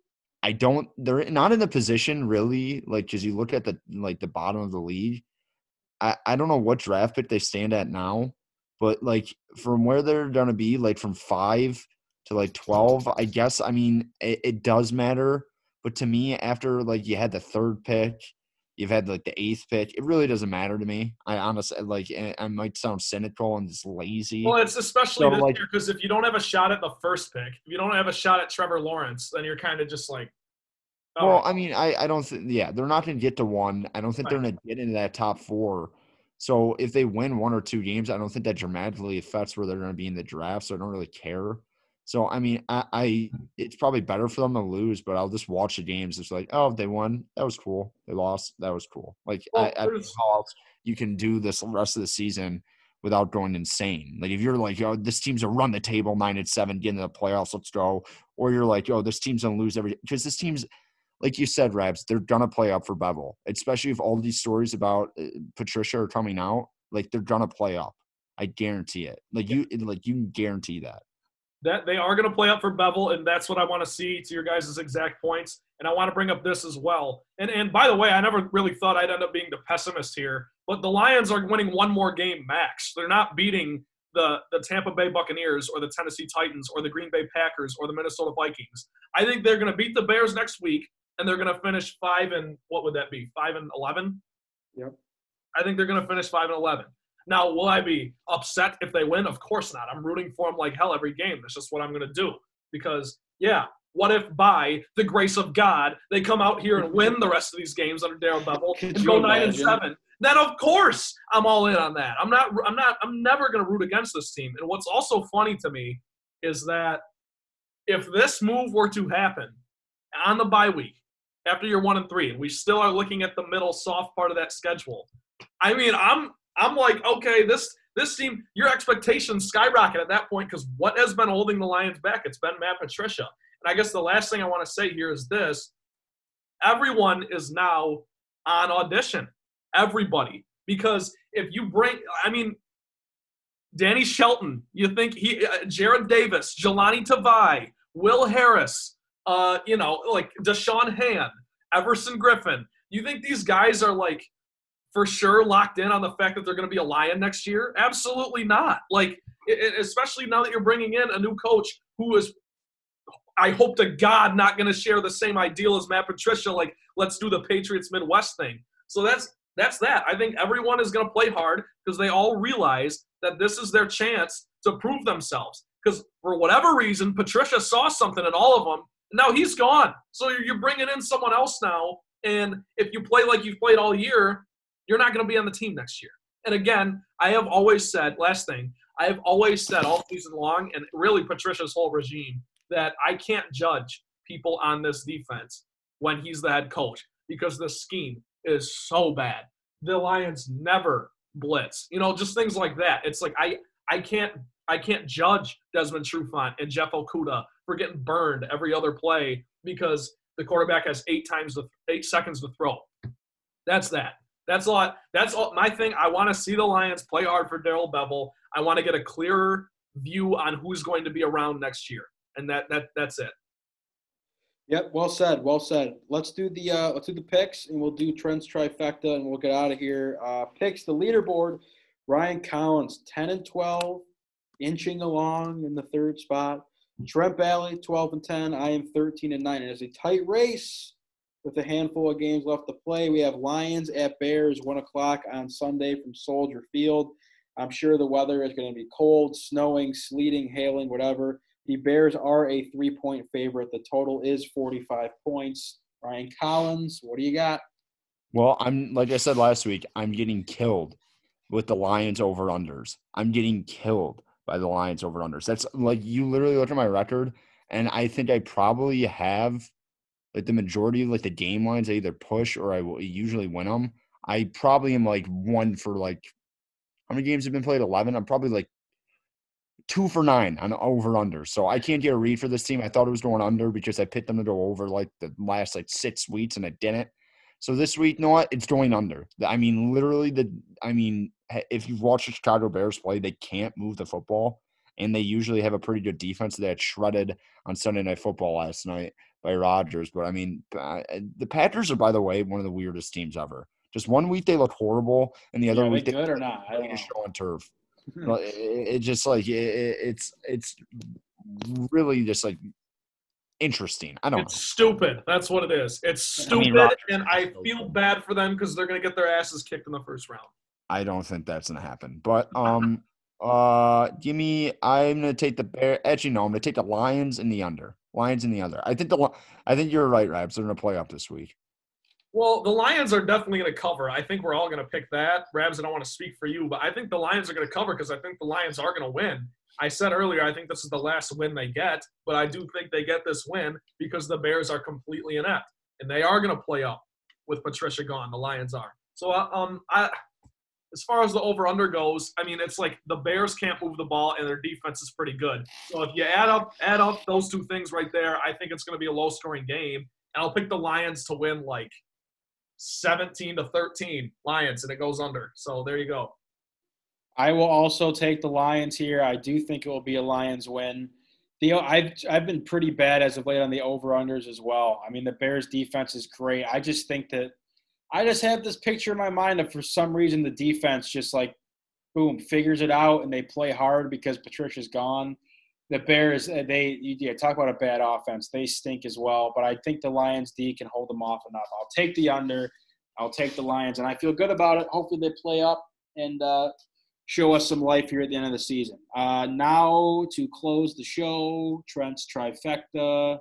I don't. They're not in the position really, like because you look at the like the bottom of the league I, I don't know what draft pick they stand at now, but like from where they're gonna be, like from five to like twelve, I guess. I mean, it, it does matter, but to me, after like you had the third pick, you've had like the eighth pick. It really doesn't matter to me. I honestly like. Eh, I might sound cynical and just lazy. Well, it's especially so, this like, year because if you don't have a shot at the first pick, if you don't have a shot at Trevor Lawrence, then you're kind of just like. Oh. Well, I mean, I, I don't think, yeah, they're not going to get to one. I don't think they're going to get into that top four. So if they win one or two games, I don't think that dramatically affects where they're going to be in the draft. So I don't really care. So I mean, I, I it's probably better for them to lose, but I'll just watch the games. It's like, oh, they won, that was cool. They lost, that was cool. Like well, I, I don't know how else you can do this rest of the season without going insane. Like if you're like, oh, this team's a run the table nine and seven, get into the playoffs, let's go. Or you're like, oh, this team's gonna lose every because this team's like you said, Rabs, they're gonna play up for Bevell, especially if all these stories about uh, Patricia are coming out. Like they're gonna play up. I guarantee it. Like you, like you can guarantee that. That they are gonna play up for Bevell, and that's what I want to see. To your guys' exact points, and I want to bring up this as well. And and by the way, I never really thought I'd end up being the pessimist here, but the Lions are winning one more game max. They're not beating the, the Tampa Bay Buccaneers or the Tennessee Titans or the Green Bay Packers or the Minnesota Vikings. I think they're going to beat the Bears next week and they're going to finish five and what would that be? Five and eleven. Yep. I think they're going to finish five and eleven. Now, will I be upset if they win? Of course not. I'm rooting for them like hell every game. That's just what I'm going to do. Because yeah, what if by the grace of God they come out here and win the rest of these games under Darrell Bevell and go nine and seven? Then of course I'm all in on that. I'm not. I'm not. I'm never going to root against this team. And what's also funny to me is that if this move were to happen on the bye week, after you're one and three, and we still are looking at the middle soft part of that schedule. I mean, I'm I'm like, okay, this this team, your expectations skyrocket at that point because what has been holding the Lions back? It's been Matt Patricia. And I guess the last thing I want to say here is this: everyone is now on audition. Everybody, because if you bring, I mean, Danny Shelton, you think he, uh, Jarrad Davis, Jahlani Tavai, Will Harris, uh, you know, like Da'Shawn Hand, Everson Griffen. You think these guys are like for sure locked in on the fact that they're going to be a Lion next year? Absolutely not. Like, especially now that you're bringing in a new coach who is, I hope to God, not going to share the same ideal as Matt Patricia. Like, let's do the Patriots Midwest thing. So that's that's that. I think everyone is going to play hard because they all realize that this is their chance to prove themselves. Because for whatever reason, Patricia saw something in all of them now he's gone. So you're bringing in someone else now. And if you play like you've played all year, you're not going to be on the team next year. And again, I have always said, last thing, I've always said all season long, and really Patricia's whole regime, that I can't judge people on this defense when he's the head coach because the scheme is so bad. The Lions never blitz. You know, just things like that. It's like I I can't I can't judge Desmond Trufant and Jeff Okudah for getting burned every other play because the quarterback has eight times the eight seconds to throw. That's that. That's a lot. That's all my thing. I want to see the Lions play hard for Darrell Bevell. I want to get a clearer view on who's going to be around next year, and that that that's it. Yep, well said, well said. Let's do the uh, let's do the picks, and we'll do Trent's trifecta, and we'll get out of here. Uh, picks the leaderboard: Ryan Collins, ten and twelve, inching along in the third spot. Trent Bailey, twelve and ten. I am thirteen and nine. It is a tight race with a handful of games left to play. We have Lions at Bears, one o'clock on Sunday from Soldier Field. I'm sure the weather is going to be cold, snowing, sleeting, hailing, whatever. The Bears are a three point favorite. The total is 45 points. Ryan Collins, what do you got? Well, I'm like I said last week, I'm getting killed with the Lions over unders. I'm getting killed by the Lions over unders. That's like you literally look at my record, and I think I probably have like the majority of like the game lines I either push or I will usually win them. I probably am like one for like how many games have been played? Eleven. I'm probably like two for nine on over under. So I can't get a read for this team. I thought it was going under because I picked them to go over like the last like six weeks and I didn't. So this week, you know what? It's going under. I mean, literally the. I mean, if you've watched the Chicago Bears play, they can't move the football, and they usually have a pretty good defense that shredded on Sunday Night Football last night by Rodgers. But I mean, the Packers are, by the way, one of the weirdest teams ever. Just one week they look horrible, and the other Yeah, week they good or not? I don't know. show on turf. Well, it, it just like it, it's it's really just like interesting. I don't It's stupid. That's what it is. It's I stupid, mean, Rodgers and I feel bad for them because they're going to get their asses kicked in the first round. I don't think that's gonna happen. But um uh give me I'm gonna take the bear actually no, I'm gonna take the Lions in the under. Lions in the under. I think the I think you're right, Rabs. They're gonna play up this week. Well, the Lions are definitely going to cover. I think we're all going to pick that. Rabs, I don't want to speak for you, but I think the Lions are going to cover because I think the Lions are going to win. I said earlier, I think this is the last win they get, but I do think they get this win because the Bears are completely inept and they are going to play up with Patricia gone. The Lions are. So, uh, um, I, as far as the over under goes, I mean, it's like the Bears can't move the ball and their defense is pretty good. So if you add up add up those two things right there, I think it's going to be a low scoring game. And I'll pick the Lions to win like 17 to 13 Lions, and it goes under. So there you go. I will also take the Lions here. I do think it will be a Lions win. The I've I've been pretty bad as of late on the over unders as well. I mean the Bears defense is great. I just think that I just have this picture in my mind of for some reason the defense just like boom figures it out and they play hard because Patricia's gone. The Bears uh, they yeah, talk about a bad offense. They stink as well, but I think the Lions D can hold them off enough. I'll take the under. I'll take the Lions and I feel good about it. Hopefully they play up and uh show us some life here at the end of the season. Uh, now to close the show, Trent's trifecta.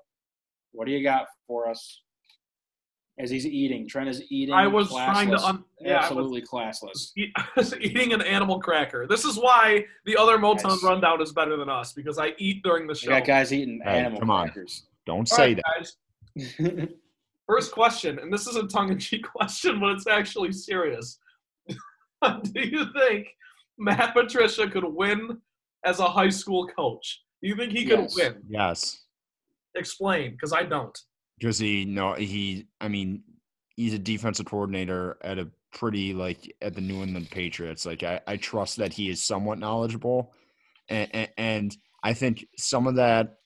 What do you got for us? As he's eating, Trent is eating. I was trying to un- yeah, I was- absolutely classless. Eat- I was eating an animal cracker. This is why the other Motown Nice. rundown is better than us because I eat during the show. got guys eating Hey, animal come on. crackers. Don't All say right, that. guys. First question, and this is a tongue-in-cheek question, but it's actually serious. Do you think Matt Patricia could win as a high school coach? Do you think he could Yes. win? Yes. Explain, because I don't. Because he no he I mean he's a defensive coordinator at a pretty like at the New England Patriots. Like I, I trust that he is somewhat knowledgeable, and, and and I think some of that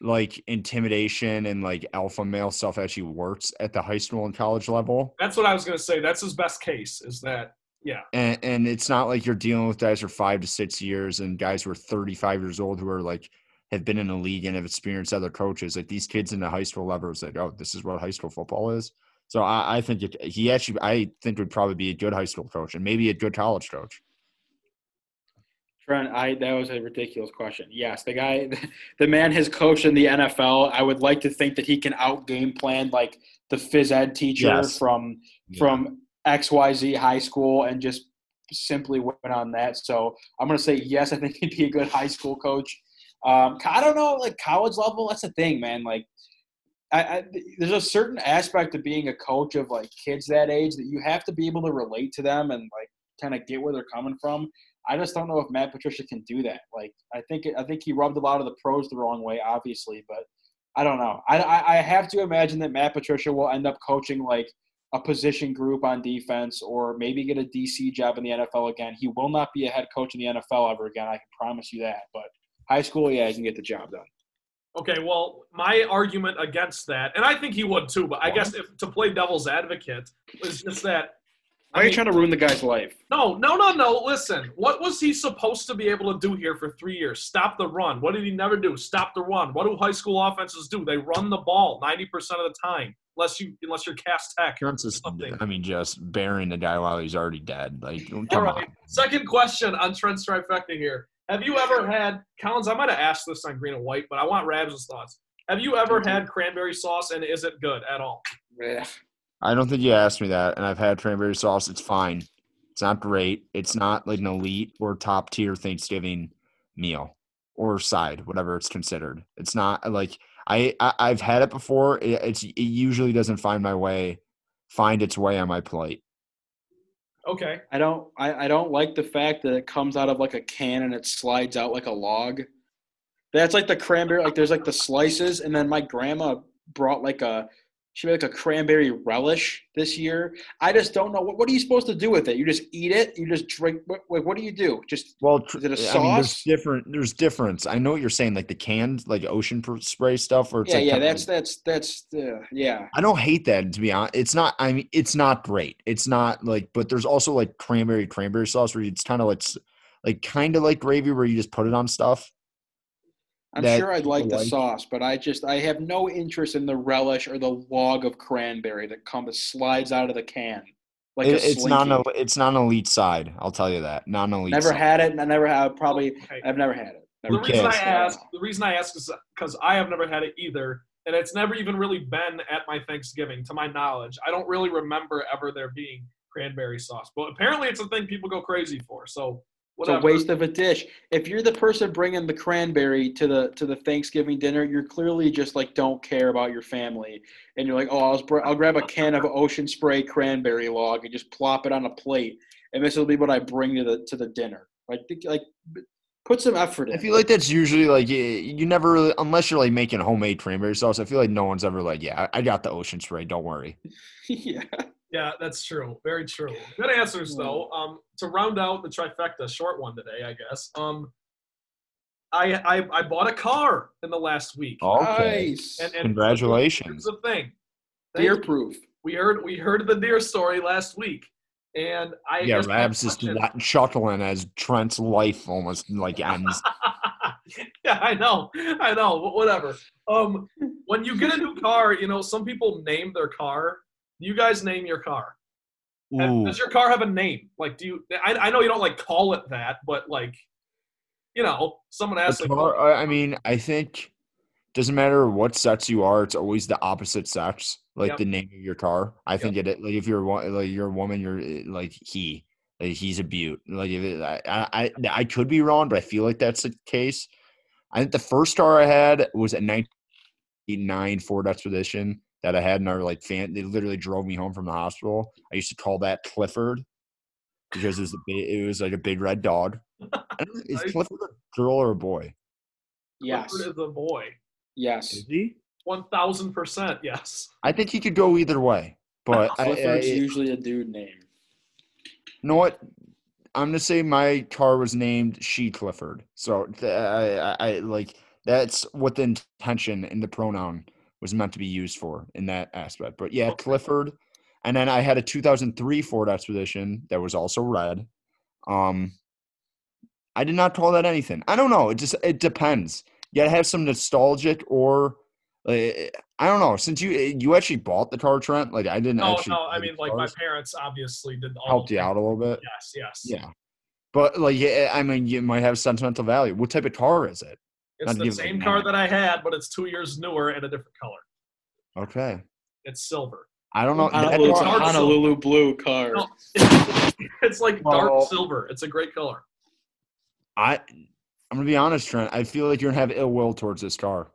like intimidation and like alpha male stuff actually works at the high school and college level. That's what I was gonna say. That's his best case. Is that yeah? And, and it's not like you're dealing with guys for five to six years and guys who are 35 years old who are like have been in the league and have experienced other coaches. Like these kids in the high school level is like, oh, this is what high school football is. So I, I think it, he actually, I think would probably be a good high school coach and maybe a good college coach. Trent, I that was a ridiculous question. Yes, the guy, the man has coached in the NFL. I would like to think that he can out game plan like the phys ed teacher Yes. from Yeah. from XYZ high school and just simply went on that. So I'm gonna say yes. I think he'd be a good high school coach. Um, I don't know, like college level. That's the thing, man. Like, I, I, there's a certain aspect of being a coach of like kids that age that you have to be able to relate to them and like kind of get where they're coming from. I just don't know if Matt Patricia can do that. Like, I think I think he rubbed a lot of the pros the wrong way, obviously, but I don't know. I, I, I have to imagine that Matt Patricia will end up coaching like a position group on defense or maybe get a DC job in the NFL again. He will not be a head coach in the NFL ever again. I can promise you that. But high school, yeah, he can get the job done. Okay, well, my argument against that, and I think he would too, but I guess if to play devil's advocate is just that. Why are you trying to ruin the guy's life? No, no, no, no. Listen, what was he supposed to be able to do here for three years? Stop the run. What did he never do? Stop the run. What do high school offenses do? They run the ball ninety percent of the time, unless you unless you're cast Tech. Consistent. I mean, just burying the guy while he's already dead. Like, come All right. on. Second question on Trent Trifecta here. Have you ever had Collins? I might have asked this on Green and White, but I want Rabs' thoughts. Have you ever had cranberry sauce and is it good at all? Yeah. I don't think you asked me that, and I've had cranberry sauce. It's fine. It's not great. It's not like an elite or top tier Thanksgiving meal or side, whatever it's considered. It's not like I, I I've had it before. It, it's it usually doesn't find my way, find its way on my plate. Okay. I don't I, I don't like the fact that it comes out of like a can and it slides out like a log. That's like the cranberry like there's like the slices and then my grandma brought like a she made like a cranberry relish this year. I just don't know what what are you supposed to do with it? You just eat it? You just drink what what, do you do? Just Well, tr- Is it a I mean, there's different. There's difference. I know what you're saying, like the canned, like ocean spray stuff. Or it's yeah, like yeah, that's that's that's uh, yeah. I don't hate that to be honest. It's not. I mean, it's not great. It's not like, but there's also like cranberry cranberry sauce where it's kind of like, like kind of like gravy where you just put it on stuff. I'm that sure I'd like the like- sauce, but I just I have no interest in the relish or the log of cranberry that comes slides out of the can. Like It- a it's not an. It's not an elite side. I'll tell you that. Not an elite. Never side. had it, and I never have. Probably, oh, Okay. I've never had it. The Never Who reason I ask, the reason I ask is because I have never had it either, and it's never even really been at my Thanksgiving, to my knowledge. I don't really remember ever there being cranberry sauce, but apparently it's a thing people go crazy for. So It's a waste of a dish. If you're the person bringing the cranberry to the to the Thanksgiving dinner, you're clearly just like don't care about your family, and you're like, oh, I'll br- I'll grab a can of Ocean Spray cranberry log and just plop it on a plate, and this will be what I bring to the to the dinner. Like think- like put some effort in. I feel like that's usually like you, you never really, unless you're like making homemade cranberry sauce. I feel like no one's ever like, yeah, I I got the ocean spray. Don't worry. yeah. Yeah, that's true. Very true. Good answers though. Um, to round out the trifecta, short one today, I guess. Um, I I, I bought a car in the last week. Okay. Nice. And, and Congratulations. Here's the thing. Deer proof. We heard we heard the deer story last week, and I Yeah, guess my Rabs is question- chuckling as Trent's life almost like ends. yeah, I know, I know, whatever. Um, when you get a new car, you know, some people name their car. You guys name your car. Ooh. Does your car have a name? Like, do you? I, I know you don't like call it that, but like, you know, someone asks like, car- I mean, I think doesn't matter what sex you are, it's always the opposite sex, like Yep. the name of your car. I Yep. think it like if you're like you're a woman, you're eh, like he, like he's a beaut. Like if it, I, I I could be wrong, but I feel like that's the case. I think the first car I had was a 1989 Ford Expedition that I had in our like fan. They literally drove me home from the hospital. I used to call that Clifford because it was a big, it was like a big red dog. I Is Clifford a girl or a boy? Yes. Clifford is a boy. Yes. he? One thousand percent, yes. I think he could go either way. But I, I, Clifford's usually a dude name. You know what? I'm gonna say my car was named She Clifford. So I, I, I like that's what the intention in the pronoun was meant to be used for in that aspect. But yeah. Clifford. And then I had a 2003 Ford Expedition that was also red. Um, I did not call that anything. I don't know. It just it depends. You gotta have some nostalgic or uh, I don't know. Since you you actually bought the car, Trent, like I didn't No, actually. no. I mean, like my parents obviously did all helped you out a little bit. Yes, yes. Yeah, but like yeah, I mean, you might have sentimental value. What type of car is it? It's Not the give it a same name. car that I had, but it's two years newer and a different color. Okay, It's silver. I don't know. Honolulu, It's it's a dark Honolulu blue car. No, it's like dark Well- silver. It's a great color. I I'm gonna be honest, Trent. I feel like you're gonna have ill will towards this car.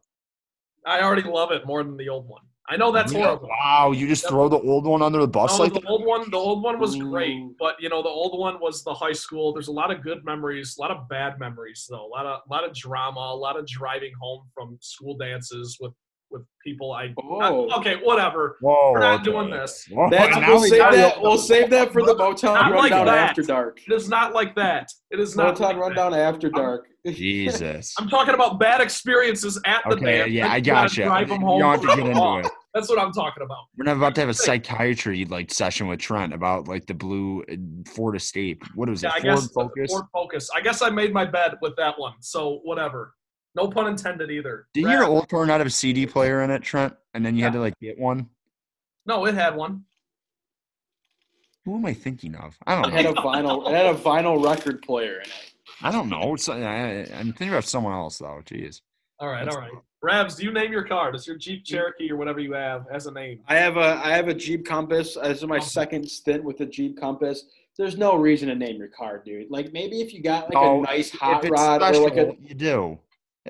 I already love it more than the old one. I know that's Yeah, horrible. Wow, you just Yep. throw the old one under the bus No, like the that? old one, the old one was great, but you know, the old one was the high school. There's a lot of good memories, a lot of bad memories though. A lot of, a lot of drama, a lot of driving home from school dances with with people I. Oh. okay, whatever. Whoa, We're not okay. doing this. Whoa, That's, we'll save that. We'll save that for the Motown Not like rundown that. after dark. It is not like that. It is not. Motown like that. after dark. Jesus. I'm talking about bad experiences at the Okay, dance. yeah, I gotta gotcha. Drive them You home. don't have to from get the into it. That's what I'm talking about. We're not about to have a psychiatry like session with Trent about like the blue uh, Ford Escape. What was Yeah, I it? Ford guess Focus. Ford Focus. I guess I made my bed with that one. So whatever. No pun intended either. Did Rad- your old car not have a CD player in it, Trent? And then you had to like get one. No, it had one. Who am I thinking of? I don't know. It had a vinyl. It had a vinyl record player in it. I don't know. It's, I, I'm thinking about someone else though. Jeez. All right, That's all right. Rabs, do you name your car? Does your Jeep Cherokee or whatever you have as a name? I have a I have a Jeep Compass. This is my Okay. second stint with the Jeep Compass. There's no reason to name your car, dude. Like maybe if you got like No, a oh, nice hot it's rod or like a you do.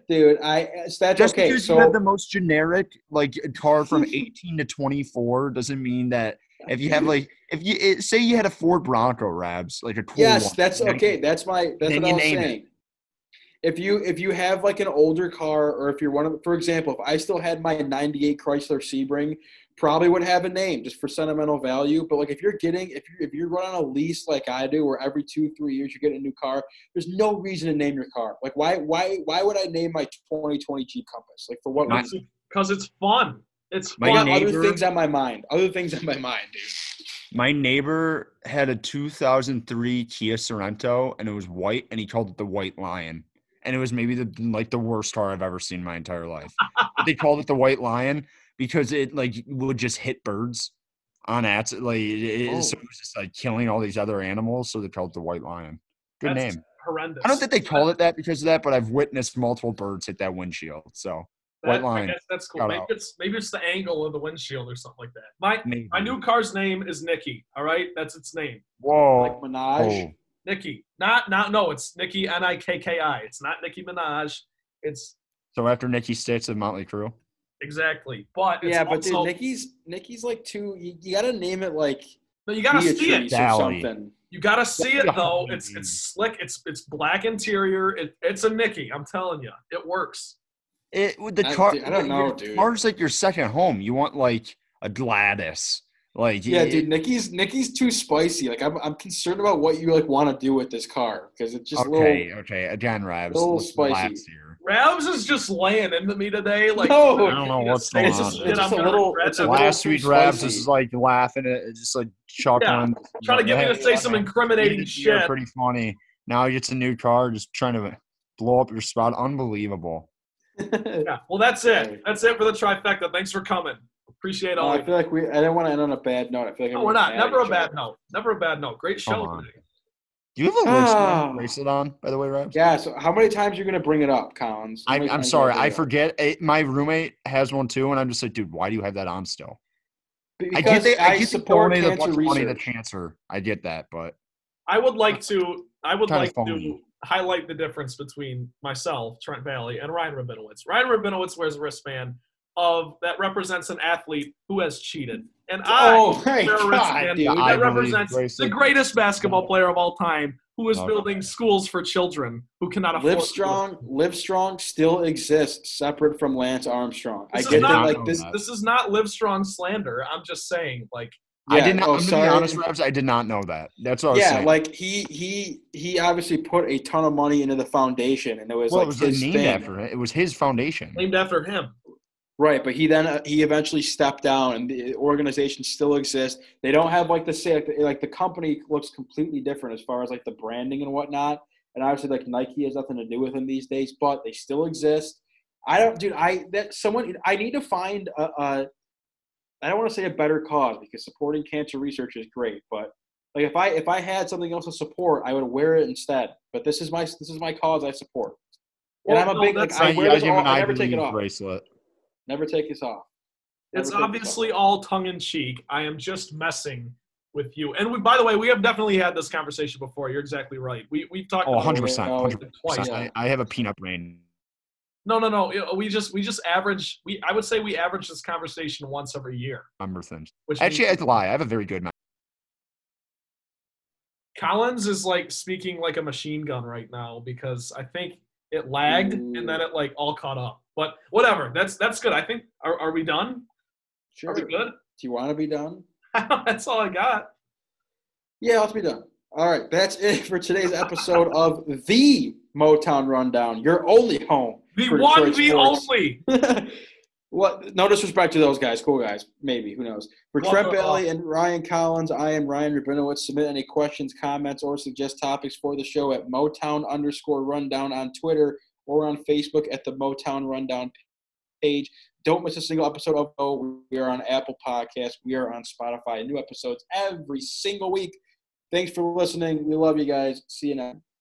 Dude. I uh, that's Just okay. because So you have the most generic like car from 18 to 24 doesn't mean that if you have like if you it, say you had a Ford Bronco Rabs like a 21, yes, that's okay. That's my that's what I was name it. saying. If you if you have like an older car, or if you're one of, for example, if I still had my '98 Chrysler Sebring, probably would have a name just for sentimental value. But like if you're getting if you if you're running a lease like I do, where every two three years you get a new car, there's no reason to name your car. Like why why why would I name my 2020 Jeep Compass? Like for what My- reason? Because it's fun. It's My fun. neighbor- other things on my mind. Other things on my mind, dude. My neighbor had a 2003 Kia Sorento and it was white and he called it the White Lion. And it was maybe the like the worst car I've ever seen in my entire life. they called it the White Lion because it like would just hit birds on ats like it, it- so Oh. it was just like killing all these other animals. So they called it the White Lion. Good That's name. horrendous. I don't think they called it that because of that, but I've witnessed multiple birds hit that windshield. So That- White I line. guess that's cool. Shout Maybe out. it's maybe it's the angle of the windshield or something like that. My maybe. my new car's name is Nikki. All right, that's its name. Whoa. Like Minaj. Oh. Nikki. Not not no. It's Nikki N I K K I. It's not Nicki Minaj. It's So after Nikki Sixx of Motley Crue. Exactly. But it's Yeah, but also, dude, Nikki's Nikki's like too. You, you gotta name it like no, you gotta see it. Or something. You gotta see it though. It's it's slick. It's it's black interior. It, it's a Nikki. I'm telling you, it works. It with the car. dude, I don't know, dude. Car's like your second home. You want like a Gladys, like Yeah, it- dude, Nikki's Nikki's too spicy. Like I'm, I'm concerned about what you like want to do with this car because it's just Okay, a little. okay. Again, uh, Rabs. little spicy. relax here. Rabs is just laying into me today. Like No. I don't know what's say going some on. shit It's just a little- it's a that. little- Last week, Rabs is like laughing at it, just like chuckling. Trying to get me to Hey, say some incriminating you did- you're shit. Pretty funny. Now he gets a new car, just trying to blow up your spot. Unbelievable. Yeah. Well, that's it. That's it for the trifecta. Thanks for coming. Appreciate all. I feel like we. I didn't want to end on a bad note. I feel like No, we're not. Never a bad other. note. Never a bad note. Great Come show on. today. Do you have a Ah. bracelet, bracelet on, by the way, Rabs? Yeah. So how many times are you gonna bring it up, Collins? I, I'm sorry, are you gonna I bring it up? forget. It, my roommate has one too, and I'm just like, dude, why do you have that on still? Because I get that. I, get support donate a cancer bunch of money to cancer. I get that, but I would like to. I would like to highlight the difference between myself, Trent Bailey, and Ryan Rabinowitz. Ryan Rabinowitz wears a wristband of that represents an athlete who has cheated, and oh I Oh my wear a god, dude! I that believe represents the greatest basketball player of all time, who is Okay. building schools for children who cannot afford. Live strong, live strong still exists separate from Lance Armstrong. This I get not- that, like this. This is not live strong slander. I'm just saying, like, I did not. oh, I'm gonna sorry. be honest, Rabs. I did not know that. That's what I was Yeah, saying. like he he he obviously put a ton of money into the foundation, and it was well, like it was his named thing. after it. It was his foundation. named after him. Right, but he then uh, he eventually stepped down, and the organization still exists. They don't have like the say like the, like the company looks completely different as far as like the branding and whatnot. And obviously, like Nike has nothing to do with them these days, but they still exist. I don't, dude. I that someone I need to find a. a I don't want to say a better cause because supporting cancer research is great, but like if I if I had something else to support, I would wear it instead. But this is my this is my cause I support. And Well, I'm a no, big like I wear this all, I never take it off. bracelet. Never take this off. It's Never think obviously about all tongue in cheek. I am just messing with you. And we, by the way, we have definitely had this conversation before. You're exactly right. We we've talked Oh, about 100 it percent, Oh, hundred twice. percent. I have a peanut brain. No, no, no. We just we just average. We I would say we average this conversation once every year. Remember things. Which Actually, means I lie. I have a very good. memory. Collins is like speaking like a machine gun right now because I think it lagged and then it like all caught up. But whatever. That's that's good. I think. Are, are we done? Sure. Are we good? Do you want to be done? that's all I got. Yeah, let's be done. All right, that's it for today's episode of the Motown Rundown, your only home. The one, Detroit the sports. only. what? No disrespect to those guys, cool guys, maybe who knows? For Love Trent them. Bailey uh, and Ryan Collins, I am Ryan Rabinowitz. Submit any questions, comments, or suggest topics for the show at Motown underscore Rundown on Twitter or on Facebook at the Motown Rundown page. Don't miss a single episode of Oh. We are on Apple Podcasts. We are on Spotify. New episodes every single week. Thanks for listening. We love you guys. See you next.